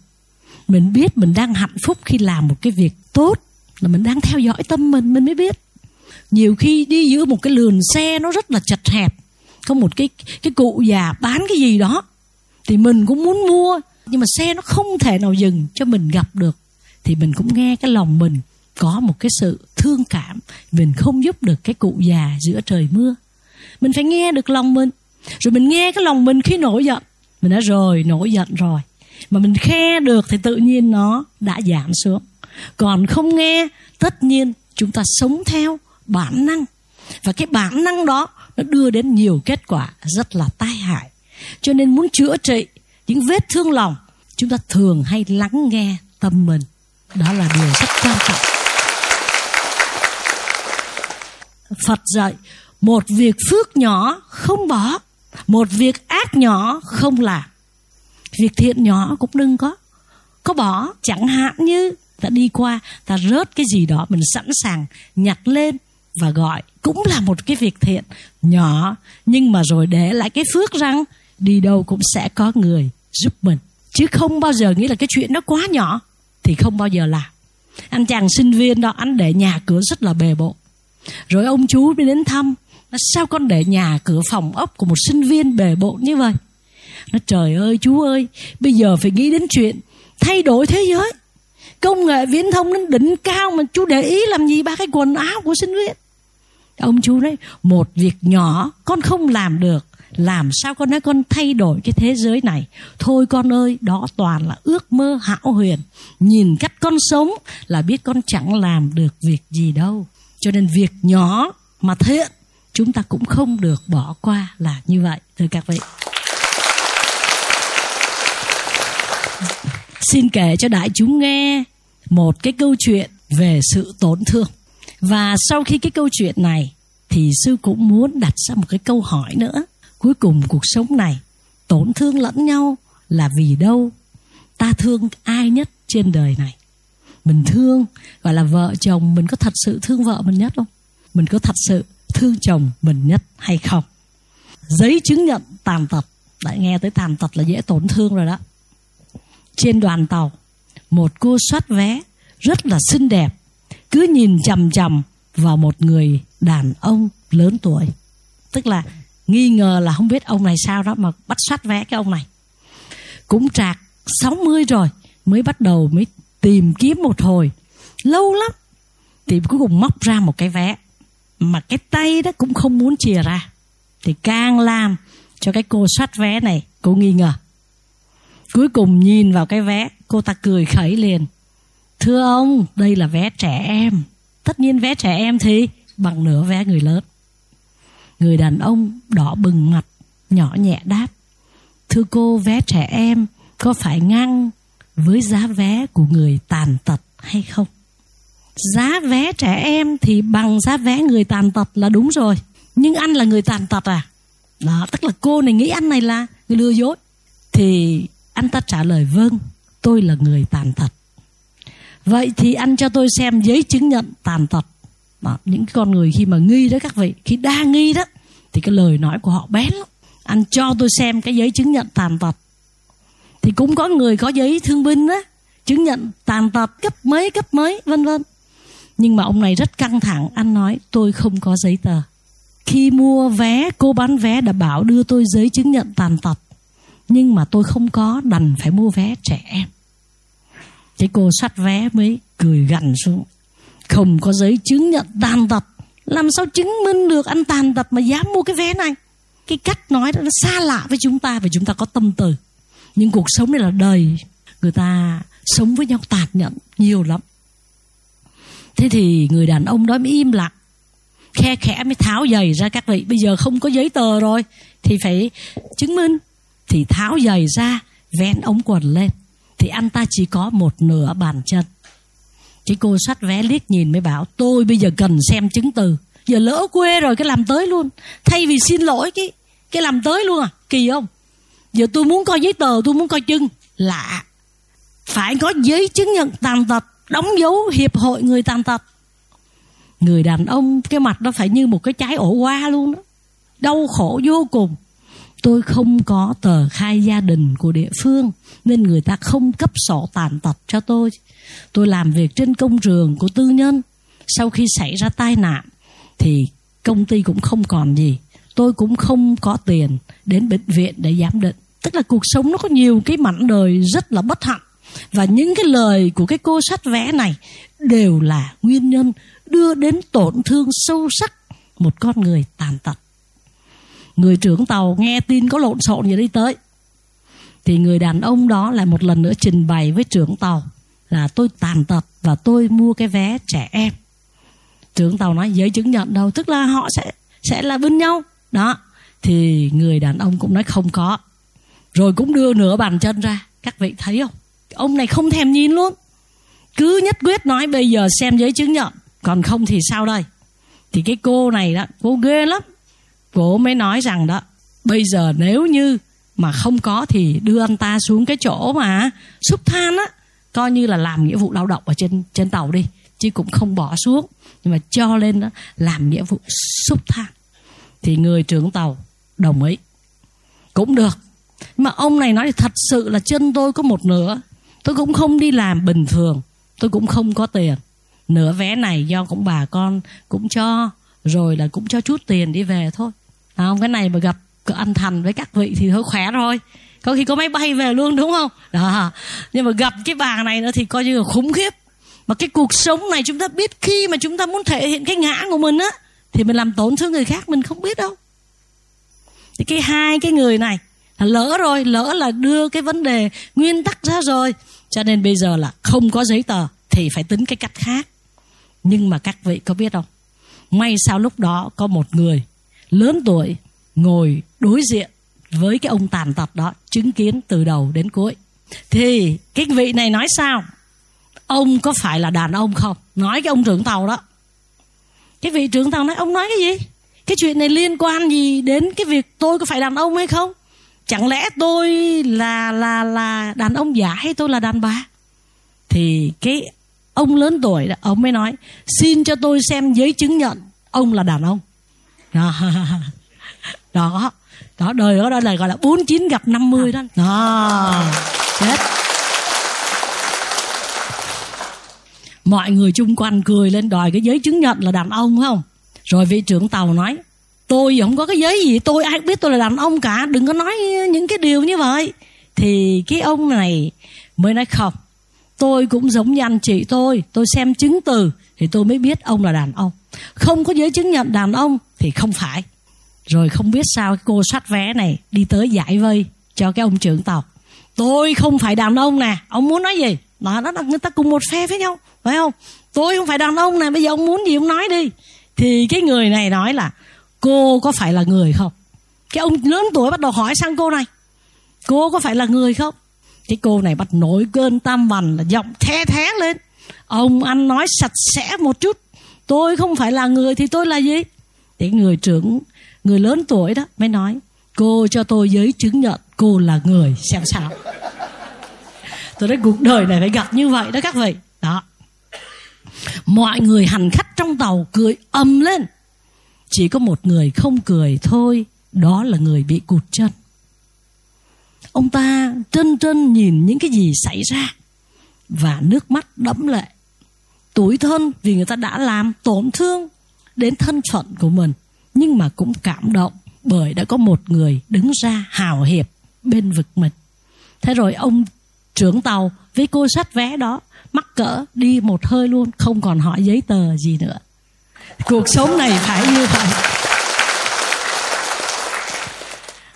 mình biết mình đang hạnh phúc khi làm một cái việc tốt, là mình đang theo dõi tâm mình mình mới biết. Nhiều khi đi giữa một cái lườn xe nó rất là chật hẹp, có một cái cái cụ già bán cái gì đó, thì mình cũng muốn mua, nhưng mà xe nó không thể nào dừng cho mình gặp được. Thì mình cũng nghe cái lòng mình có một cái sự thương cảm mình không giúp được cái cụ già giữa trời mưa. Mình phải nghe được lòng mình. Rồi mình nghe cái lòng mình khi nổi giận. Mình đã rồi, nổi giận rồi mà mình khe được thì tự nhiên nó đã giảm xuống. Còn không nghe, tất nhiên chúng ta sống theo bản năng. Và cái bản năng đó nó đưa đến nhiều kết quả rất là tai hại. Cho nên muốn chữa trị những vết thương lòng, chúng ta thường hay lắng nghe tâm mình. Đó là điều rất quan trọng. Phật dạy, một việc phước nhỏ không bỏ, một việc ác nhỏ không làm việc thiện nhỏ cũng đừng có có bỏ. Chẳng hạn như ta đi qua, ta rớt cái gì đó mình sẵn sàng nhặt lên và gọi. Cũng là một cái việc thiện nhỏ. Nhưng mà rồi để lại cái phước rằng đi đâu cũng sẽ có người giúp mình. Chứ không bao giờ nghĩ là cái chuyện nó quá nhỏ thì không bao giờ làm. Anh chàng sinh viên đó, anh để nhà cửa rất là bề bộ rồi ông chú mới đến thăm. Sao con để nhà cửa phòng ốc của một sinh viên bề bộ như vậy? Nó trời ơi, chú ơi, bây giờ phải nghĩ đến chuyện thay đổi thế giới. Công nghệ viễn thông nó đỉnh cao mà chú để ý làm gì ba cái quần áo của sinh viên? Ông chú nói, một việc nhỏ con không làm được. Làm sao con nói con thay đổi cái thế giới này? Thôi con ơi, đó toàn là ước mơ hão huyền. Nhìn cách con sống là biết con chẳng làm được việc gì đâu. Cho nên việc nhỏ mà thiện chúng ta cũng không được bỏ qua là như vậy. Thưa các vị. Xin kể cho đại chúng nghe một cái câu chuyện về sự tổn thương. Và sau khi cái câu chuyện này, thì sư cũng muốn đặt ra một cái câu hỏi nữa. Cuối cùng cuộc sống này, tổn thương lẫn nhau là vì đâu? Ta thương ai nhất trên đời này? Mình thương, gọi là vợ chồng, mình có thật sự thương vợ mình nhất không? Mình có thật sự thương chồng mình nhất hay không? Giấy chứng nhận tàn tật. Lại nghe tới tàn tật là dễ tổn thương rồi đó trên đoàn tàu. Một cô soát vé, rất là xinh đẹp. Cứ nhìn chằm chằm vào một người đàn ông lớn tuổi. Tức là nghi ngờ là không biết ông này sao đó mà bắt soát vé cái ông này. Cũng trạc 60 rồi, mới bắt đầu mới tìm kiếm một hồi. Lâu lắm, thì cuối cùng móc ra một cái vé. Mà cái tay đó cũng không muốn chìa ra. Thì càng làm cho cái cô soát vé này, cô nghi ngờ cuối cùng nhìn vào cái vé, cô ta cười khẩy liền. Thưa ông, đây là vé trẻ em. Tất nhiên vé trẻ em thì bằng nửa vé người lớn. Người đàn ông đỏ bừng mặt, nhỏ nhẹ đáp. Thưa cô, vé trẻ em có phải ngang với giá vé của người tàn tật hay không? Giá vé trẻ em thì bằng giá vé người tàn tật là đúng rồi. Nhưng anh là người tàn tật à? Đó, tức là cô này nghĩ anh này là người lừa dối. Thì anh ta trả lời vâng tôi là người tàn tật. Vậy thì anh cho tôi xem giấy chứng nhận tàn tật. Đó, những con người khi mà nghi đó các vị khi đa nghi đó thì cái lời nói của họ bén lắm. Anh cho tôi xem cái giấy chứng nhận tàn tật. Thì cũng có người có giấy thương binh đó chứng nhận tàn tật cấp mấy cấp mấy vân vân. Nhưng mà ông này rất căng thẳng anh nói tôi không có giấy tờ. Khi mua vé cô bán vé đã bảo đưa tôi giấy chứng nhận tàn tật nhưng mà tôi không có đành phải mua vé trẻ em. Cái cô soát vé mới cười gằn xuống. Không có giấy chứng nhận tàn tật. Làm sao chứng minh được anh tàn tật mà dám mua cái vé này? Cái cách nói đó nó xa lạ với chúng ta vì chúng ta có tâm từ. Nhưng cuộc sống này là đời. Người ta sống với nhau tàn nhẫn nhiều lắm. Thế thì người đàn ông đó mới im lặng. Khe khẽ mới tháo giày ra các vị. Bây giờ không có giấy tờ rồi. Thì phải chứng minh thì tháo giày ra, vén ống quần lên. Thì anh ta chỉ có một nửa bàn chân. Cái cô soát vé liếc nhìn mới bảo, tôi bây giờ cần xem chứng từ. Giờ lỡ quê rồi cái làm tới luôn. Thay vì xin lỗi cái cái làm tới luôn à? Kỳ không? Giờ tôi muốn coi giấy tờ, tôi muốn coi chân lạ. Phải có giấy chứng nhận tàn tật, đóng dấu hiệp hội người tàn tật. Người đàn ông, cái mặt nó phải như một cái trái ổ hoa luôn đó. Đau khổ vô cùng tôi không có tờ khai gia đình của địa phương, nên người ta không cấp sổ tàn tật cho tôi. Tôi làm việc trên công trường của tư nhân. Sau khi xảy ra tai nạn, thì công ty cũng không còn gì. Tôi cũng không có tiền đến bệnh viện để giám định. Tức là cuộc sống nó có nhiều cái mảnh đời rất là bất hạnh. Và những cái lời của cái cô sách vẽ này đều là nguyên nhân đưa đến tổn thương sâu sắc một con người tàn tật người trưởng tàu nghe tin có lộn xộn gì đi tới. Thì người đàn ông đó lại một lần nữa trình bày với trưởng tàu là tôi tàn tật và tôi mua cái vé trẻ em. Trưởng tàu nói, giấy chứng nhận đâu, tức là họ sẽ sẽ là bên nhau. Đó, thì người đàn ông cũng nói, không có. Rồi cũng đưa nửa bàn chân ra. Các vị thấy không? Ông này không thèm nhìn luôn. Cứ nhất quyết nói, bây giờ xem giấy chứng nhận, còn không thì sao đây? Thì cái cô này đó, cô ghê lắm cô mới nói rằng đó, bây giờ nếu như mà không có thì đưa anh ta xuống cái chỗ mà xúc than á, coi như là làm nghĩa vụ lao động ở trên trên tàu đi, chứ cũng không bỏ xuống. Nhưng mà cho lên đó, làm nghĩa vụ xúc than, thì người trưởng tàu đồng ý. Cũng được. Mà ông này nói thật sự là chân tôi có một nửa. Tôi cũng không đi làm bình thường. Tôi cũng không có tiền. Nửa vé này do cũng bà con cũng cho, rồi là cũng cho chút tiền đi về thôi không, cái này mà gặp anh thành với các vị thì hơi khỏe rồi có khi có máy bay về luôn, đúng không? Đó. Nhưng mà gặp cái bà này nữa thì coi như là khủng khiếp. Mà cái cuộc sống này chúng ta biết khi mà chúng ta muốn thể hiện cái ngã của mình á, thì mình làm tổn thương người khác mình không biết đâu. Thì cái hai cái người này là lỡ rồi, lỡ là đưa cái vấn đề nguyên tắc ra rồi. Cho nên bây giờ là không có giấy tờ thì phải tính cái cách khác. Nhưng mà các vị có biết không? May sao lúc đó có một người lớn tuổi, ngồi đối diện với cái ông tàn tật đó chứng kiến từ đầu đến cuối. Thì cái vị này nói sao? Ông có phải là đàn ông không? Nói cái ông trưởng tàu đó. Cái vị trưởng tàu nói, ông nói cái gì? Cái chuyện này liên quan gì đến cái việc tôi có phải đàn ông hay không? Chẳng lẽ tôi là là là đàn ông giả hay tôi là đàn bà? Thì cái ông lớn tuổi đó, ông mới nói, xin cho tôi xem giấy chứng nhận ông là đàn ông đó đó, đó đời đó, đó là gọi là bốn chín gặp 50 đó. Đó chết. Mọi người chung quanh cười lên đòi cái giấy chứng nhận là đàn ông không? Rồi vị trưởng tàu nói tôi không có cái giấy gì tôi ai biết tôi là đàn ông cả đừng có nói những cái điều như vậy. Thì cái ông này mới nói không tôi cũng giống như anh chị tôi tôi xem chứng từ thì tôi mới biết ông là đàn ông. Không có giấy chứng nhận đàn ông thì không phải. Rồi không biết sao cái cô soát vé này đi tới giải vây cho cái ông trưởng tàu tôi không phải đàn ông nè. Ông muốn nói gì? Đó, đó là người ta cùng một phe với nhau phải không? Tôi không phải đàn ông nè. Bây giờ ông muốn gì ông nói đi. Thì cái người này nói là cô có phải là người không? Cái ông lớn tuổi bắt đầu hỏi sang cô này cô có phải là người không? Cái cô này bắt nổi cơn tam vằn là giọng the thé lên. Ông anh nói sạch sẽ một chút. Tôi không phải là người thì tôi là gì? Thì người trưởng, người lớn tuổi đó mới nói, cô cho tôi giấy chứng nhận cô là người xem sao. Tôi nói, cuộc đời này phải gặp như vậy đó các vị. Đó. Mọi người hành khách trong tàu cười ầm lên. Chỉ có một người không cười thôi, đó là người bị cụt chân. Ông ta trân trân nhìn những cái gì xảy ra và nước mắt đẫm lệ. Tủi thân vì người ta đã làm tổn thương đến thân phận của mình, nhưng mà cũng cảm động bởi đã có một người đứng ra hào hiệp bên vực mình. Thế rồi ông trưởng tàu với cô sách vé đó mắc cỡ đi một hơi luôn, không còn hỏi giấy tờ gì nữa. Cuộc sống này phải như vậy.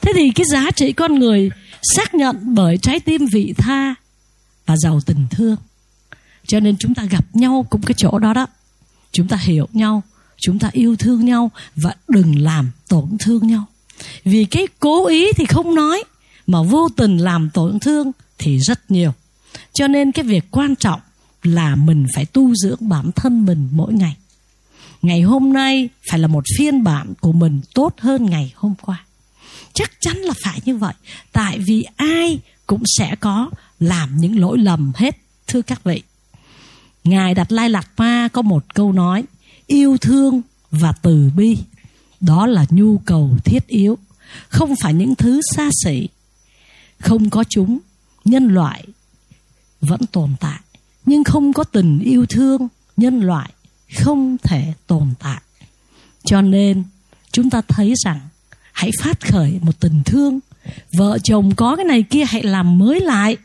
Thế thì cái giá trị con người xác nhận bởi trái tim vị tha và giàu tình thương. Cho nên chúng ta gặp nhau cũng cái chỗ đó đó. Chúng ta hiểu nhau chúng ta yêu thương nhau và đừng làm tổn thương nhau. Vì cái cố ý thì không nói, mà vô tình làm tổn thương thì rất nhiều. Cho nên cái việc quan trọng là mình phải tu dưỡng bản thân mình mỗi ngày. Ngày hôm nay phải là một phiên bản của mình tốt hơn ngày hôm qua. Chắc chắn là phải như vậy. Tại vì ai cũng sẽ có làm những lỗi lầm hết, thưa các vị. Ngài đặt lai lạc ma có một câu nói yêu thương và từ bi. Đó là nhu cầu thiết yếu, không phải những thứ xa xỉ. Không có chúng, nhân loại vẫn tồn tại. Nhưng không có tình yêu thương, nhân loại không thể tồn tại. Cho nên, chúng ta thấy rằng, hãy phát khởi một tình thương. Vợ chồng có cái này kia, hãy làm mới lại.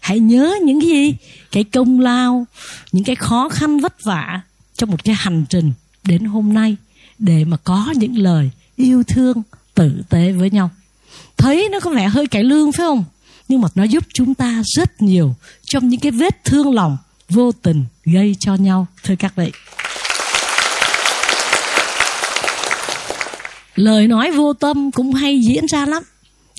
Hãy nhớ những cái gì? Cái công lao, những cái khó khăn vất vả trong một cái hành trình đến hôm nay để mà có những lời yêu thương tử tế với nhau. Thấy nó có vẻ hơi cải lương phải không? Nhưng mà nó giúp chúng ta rất nhiều trong những cái vết thương lòng vô tình gây cho nhau, thưa các vị. Lời nói vô tâm cũng hay diễn ra lắm.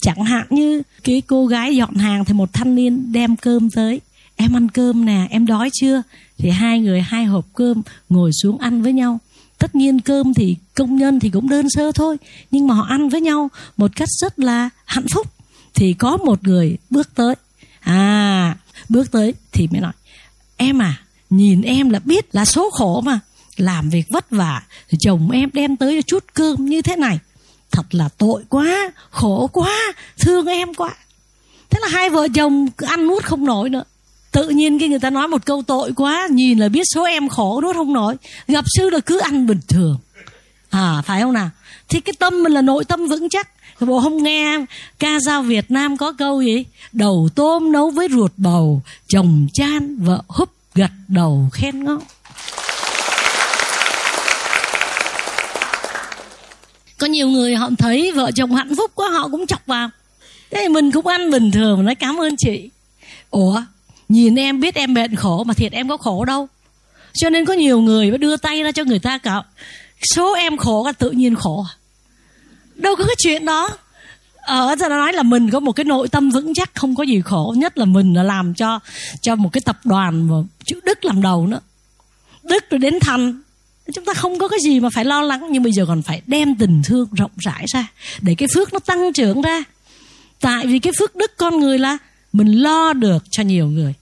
Chẳng hạn như cái cô gái dọn hàng thì một thanh niên đem cơm tới em ăn cơm nè, em đói chưa? Thì hai người, hai hộp cơm ngồi xuống ăn với nhau. Tất nhiên cơm thì công nhân thì cũng đơn sơ thôi, nhưng mà họ ăn với nhau một cách rất là hạnh phúc. Thì có một người bước tới. À bước tới thì mới nói, em à nhìn em là biết là số khổ mà, làm việc vất vả, chồng em đem tới chút cơm như thế này. Thật là tội quá, khổ quá, thương em quá. Thế là hai vợ chồng ăn nuốt không nổi nữa tự nhiên cái người ta nói một câu tội quá, nhìn là biết số em khổ nuốt không nổi. Gặp sư là cứ ăn bình thường. À phải không nào? Thì cái tâm mình là nội tâm vững chắc. Bộ không nghe ca dao Việt Nam có câu gì? Đầu tôm nấu với ruột bầu, chồng chan, vợ húp, gật đầu khen ngon có nhiều người họ thấy vợ chồng hạnh phúc quá, họ cũng chọc vào. Thế mình cũng ăn bình thường, nói cảm ơn chị. Ủa nhìn em biết em bệnh khổ mà thiệt em có khổ đâu. Cho nên có nhiều người đưa tay ra cho người ta cả. Số em khổ là tự nhiên khổ à. đâu có cái chuyện đó. Ở ra nói là mình có một cái nội tâm vững chắc, không có gì khổ. Nhất là mình là làm cho cho một cái tập đoàn mà chữ đức làm đầu nữa. Đức rồi đến thành. Chúng ta không có cái gì mà phải lo lắng, nhưng bây giờ còn phải đem tình thương rộng rãi ra, để cái phước nó tăng trưởng ra. Tại vì cái phước đức con người là mình lo được cho nhiều người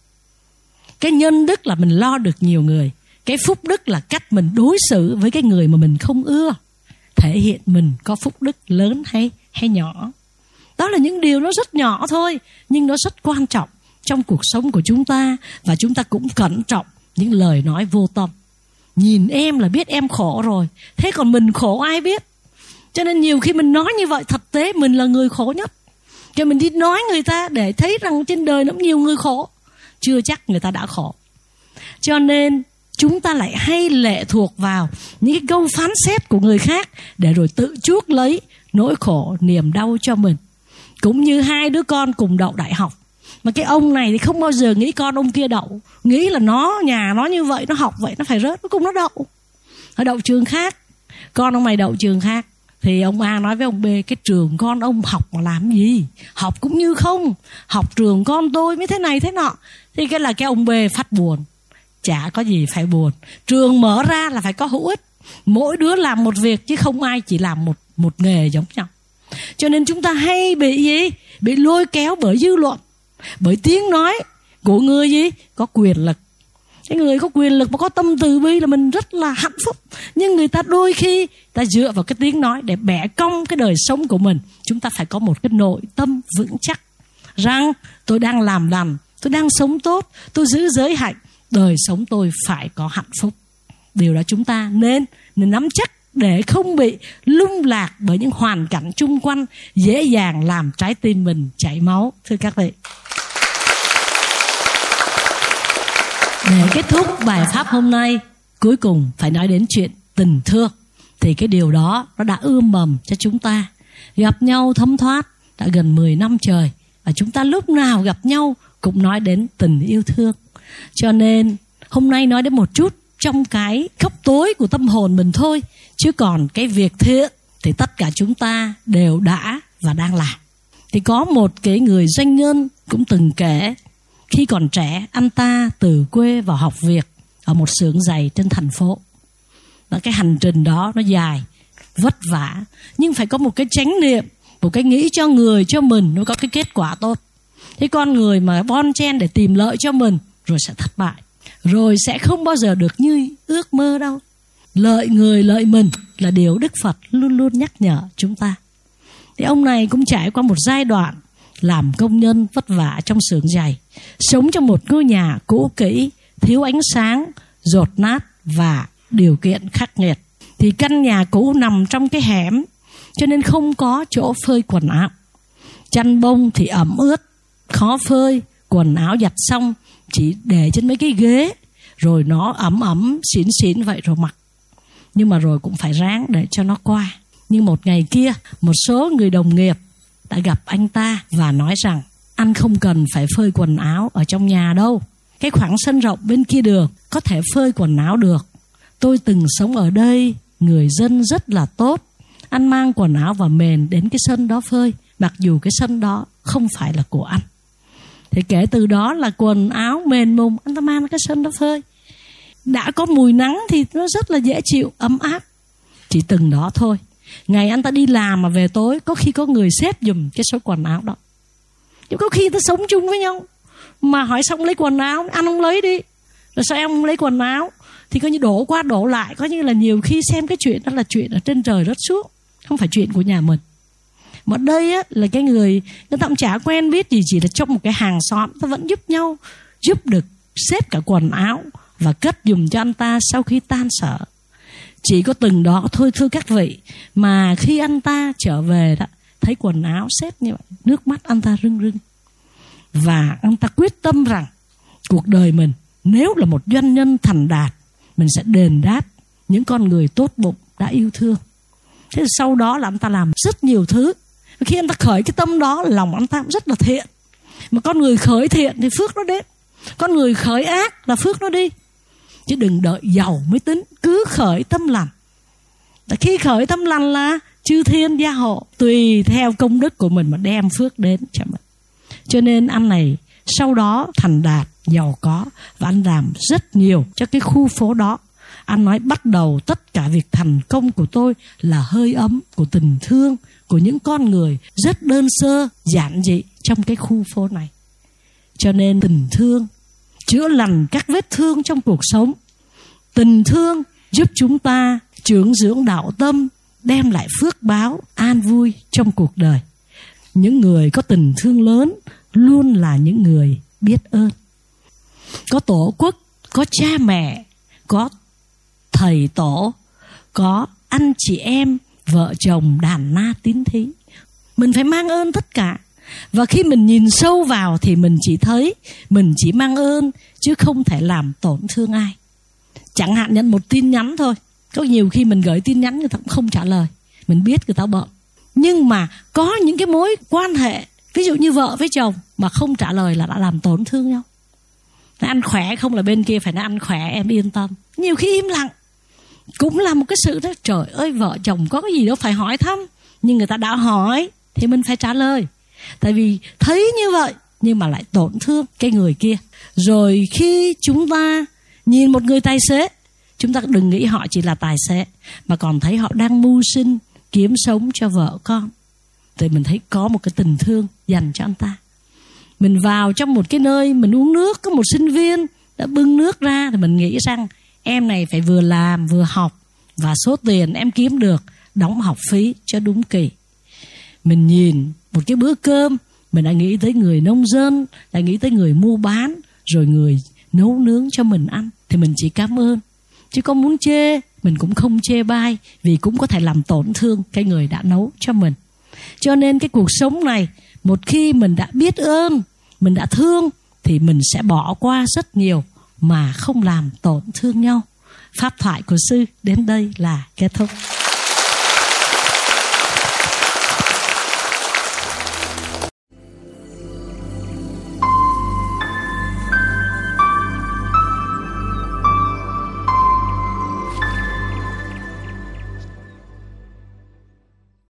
cái nhân đức là mình lo được nhiều người. Cái phúc đức là cách mình đối xử với cái người mà mình không ưa. Thể hiện mình có phúc đức lớn hay hay nhỏ. Đó là những điều nó rất nhỏ thôi, nhưng nó rất quan trọng trong cuộc sống của chúng ta và chúng ta cũng cẩn trọng những lời nói vô tâm. Nhìn em là biết em khổ rồi, thế còn mình khổ ai biết? Cho nên nhiều khi mình nói như vậy thực tế mình là người khổ nhất. Cho mình đi nói người ta để thấy rằng trên đời nó nhiều người khổ chưa chắc người ta đã khổ. Cho nên, chúng ta lại hay lệ thuộc vào những cái câu phán xét của người khác để rồi tự chuốc lấy nỗi khổ, niềm đau cho mình. Cũng như hai đứa con cùng đậu đại học. Mà cái ông này thì không bao giờ nghĩ con ông kia đậu. Nghĩ là nó, nhà nó như vậy, nó học vậy, nó phải rớt, nó cùng nó đậu. Ở đậu trường khác. Con ông mày đậu trường khác thì ông A nói với ông B, cái trường con ông học mà làm gì? Học cũng như không. Học trường con tôi mới thế này thế nọ. Thì cái là cái ông B phát buồn. Chả có gì phải buồn. Trường mở ra là phải có hữu ích. Mỗi đứa làm một việc chứ không ai chỉ làm một một nghề giống nhau. Cho nên chúng ta hay bị gì? Bị lôi kéo bởi dư luận. Bởi tiếng nói của người gì? Có quyền lực cái người có quyền lực mà có tâm từ bi là mình rất là hạnh phúc. Nhưng người ta đôi khi, ta dựa vào cái tiếng nói để bẻ cong cái đời sống của mình. Chúng ta phải có một cái nội tâm vững chắc. Rằng, tôi đang làm lành, tôi đang sống tốt, tôi giữ giới hạnh, đời sống tôi phải có hạnh phúc. Điều đó chúng ta nên nên nắm chắc để không bị lung lạc bởi những hoàn cảnh chung quanh, dễ dàng làm trái tim mình chảy máu. Thưa các vị. Để kết thúc bài pháp hôm nay, cuối cùng phải nói đến chuyện tình thương. Thì cái điều đó nó đã ươm mầm cho chúng ta. Gặp nhau thấm thoát, đã gần 10 năm trời, và chúng ta lúc nào gặp nhau cũng nói đến tình yêu thương. Cho nên, hôm nay nói đến một chút trong cái khóc tối của tâm hồn mình thôi, chứ còn cái việc thiện thì tất cả chúng ta đều đã và đang làm. Thì có một cái người doanh nhân cũng từng kể khi còn trẻ, anh ta từ quê vào học việc ở một xưởng giày trên thành phố. Và cái hành trình đó nó dài, vất vả, nhưng phải có một cái chánh niệm, một cái nghĩ cho người, cho mình nó có cái kết quả tốt. Thế con người mà bon chen để tìm lợi cho mình, rồi sẽ thất bại, rồi sẽ không bao giờ được như ước mơ đâu. Lợi người, lợi mình là điều đức phật luôn luôn nhắc nhở chúng ta. Thì ông này cũng trải qua một giai đoạn làm công nhân vất vả trong xưởng giày sống trong một ngôi nhà cũ kỹ, thiếu ánh sáng rột nát và điều kiện khắc nghiệt. Thì căn nhà cũ nằm trong cái hẻm, cho nên không có chỗ phơi quần áo. Chăn bông thì ẩm ướt, khó phơi, quần áo giặt xong, chỉ để trên mấy cái ghế, rồi nó ẩm ẩm, xỉn xỉn vậy rồi mặc. Nhưng mà rồi cũng phải ráng để cho nó qua. Nhưng một ngày kia, một số người đồng nghiệp đã gặp anh ta và nói rằng anh không cần phải phơi quần áo ở trong nhà đâu. Cái khoảng sân rộng bên kia đường có thể phơi quần áo được. Tôi từng sống ở đây, người dân rất là tốt. Anh mang quần áo và mền đến cái sân đó phơi, mặc dù cái sân đó không phải là của anh. Thì kể từ đó là quần áo, mền, mùng, anh ta mang cái sân đó phơi. Đã có mùi nắng thì nó rất là dễ chịu, ấm áp. Chỉ từng đó thôi. Ngày anh ta đi làm mà về tối, có khi có người xếp dùm cái số quần áo đó nhưng có khi ta sống chung với nhau. Mà hỏi xong lấy quần áo anh không lấy đi. Rồi sao em không lấy quần áo? Thì coi như đổ qua, đổ lại. Có như là nhiều khi xem cái chuyện đó là chuyện ở trên trời đất xuống. Không phải chuyện của nhà mình. Mà đây á, là cái người người ta cũng chả quen biết gì, chỉ là trong một cái hàng xóm. Ta vẫn giúp nhau, giúp được xếp cả quần áo và cất dùng cho anh ta sau khi tan sở. Chỉ có từng đó thôi, thưa các vị. Mà khi anh ta trở về đó thấy quần áo xếp như vậy, nước mắt anh ta rưng rưng. Và anh ta quyết tâm rằng cuộc đời mình, nếu là một doanh nhân thành đạt, mình sẽ đền đáp những con người tốt bụng đã yêu thương. Thế sau đó là anh ta làm rất nhiều thứ. Khi anh ta khởi cái tâm đó, lòng anh ta cũng rất là thiện. Mà con người khởi thiện thì phước nó đến. Con người khởi ác là phước nó đi. Chứ đừng đợi giàu mới tính, cứ khởi tâm lành. Khi khởi tâm lành là chư thiên gia hộ tùy theo công đức của mình mà đem phước đến cho mình. Cho nên anh này, sau đó thành đạt, giàu có và anh làm rất nhiều cho cái khu phố đó. Anh nói bắt đầu tất cả việc thành công của tôi là hơi ấm của tình thương của những con người rất đơn sơ, giản dị trong cái khu phố này. Cho nên tình thương chữa lành các vết thương trong cuộc sống. Tình thương giúp chúng ta trưởng dưỡng đạo tâm đem lại phước báo, an vui trong cuộc đời. Những người có tình thương lớn luôn là những người biết ơn. Có tổ quốc, có cha mẹ, có thầy tổ, có anh chị em, vợ chồng, đàn na tín thí. Mình phải mang ơn tất cả. Và khi mình nhìn sâu vào thì mình chỉ thấy mình chỉ mang ơn chứ không thể làm tổn thương ai. Chẳng hạn nhận một tin nhắn thôi có nhiều khi mình gửi tin nhắn, người ta cũng không trả lời. Mình biết người ta bận. Nhưng mà có những cái mối quan hệ, ví dụ như vợ với chồng, mà không trả lời là đã làm tổn thương nhau. Nó ăn khỏe không là bên kia phải nó ăn khỏe, em yên tâm. Nhiều khi im lặng. Cũng là một cái sự đó, trời ơi, vợ chồng có cái gì đâu phải hỏi thăm. Nhưng người ta đã hỏi, thì mình phải trả lời. Tại vì thấy như vậy, nhưng mà lại tổn thương cái người kia. Rồi khi chúng ta nhìn một người tài xế chúng ta đừng nghĩ họ chỉ là tài xế, mà còn thấy họ đang mưu sinh, kiếm sống cho vợ con. Thì mình thấy có một cái tình thương dành cho anh ta. Mình vào trong một cái nơi, mình uống nước, có một sinh viên đã bưng nước ra, thì mình nghĩ rằng em này phải vừa làm, vừa học, và số tiền em kiếm được đóng học phí cho đúng kỳ. Mình nhìn một cái bữa cơm, mình đã nghĩ tới người nông dân, đã nghĩ tới người mua bán, rồi người nấu nướng cho mình ăn, thì mình chỉ cảm ơn chứ có muốn chê, mình cũng không chê bai, vì cũng có thể làm tổn thương cái người đã nấu cho mình. Cho nên cái cuộc sống này, một khi mình đã biết ơn, mình đã thương, thì mình sẽ bỏ qua rất nhiều mà không làm tổn thương nhau. Pháp thoại của sư đến đây là kết thúc.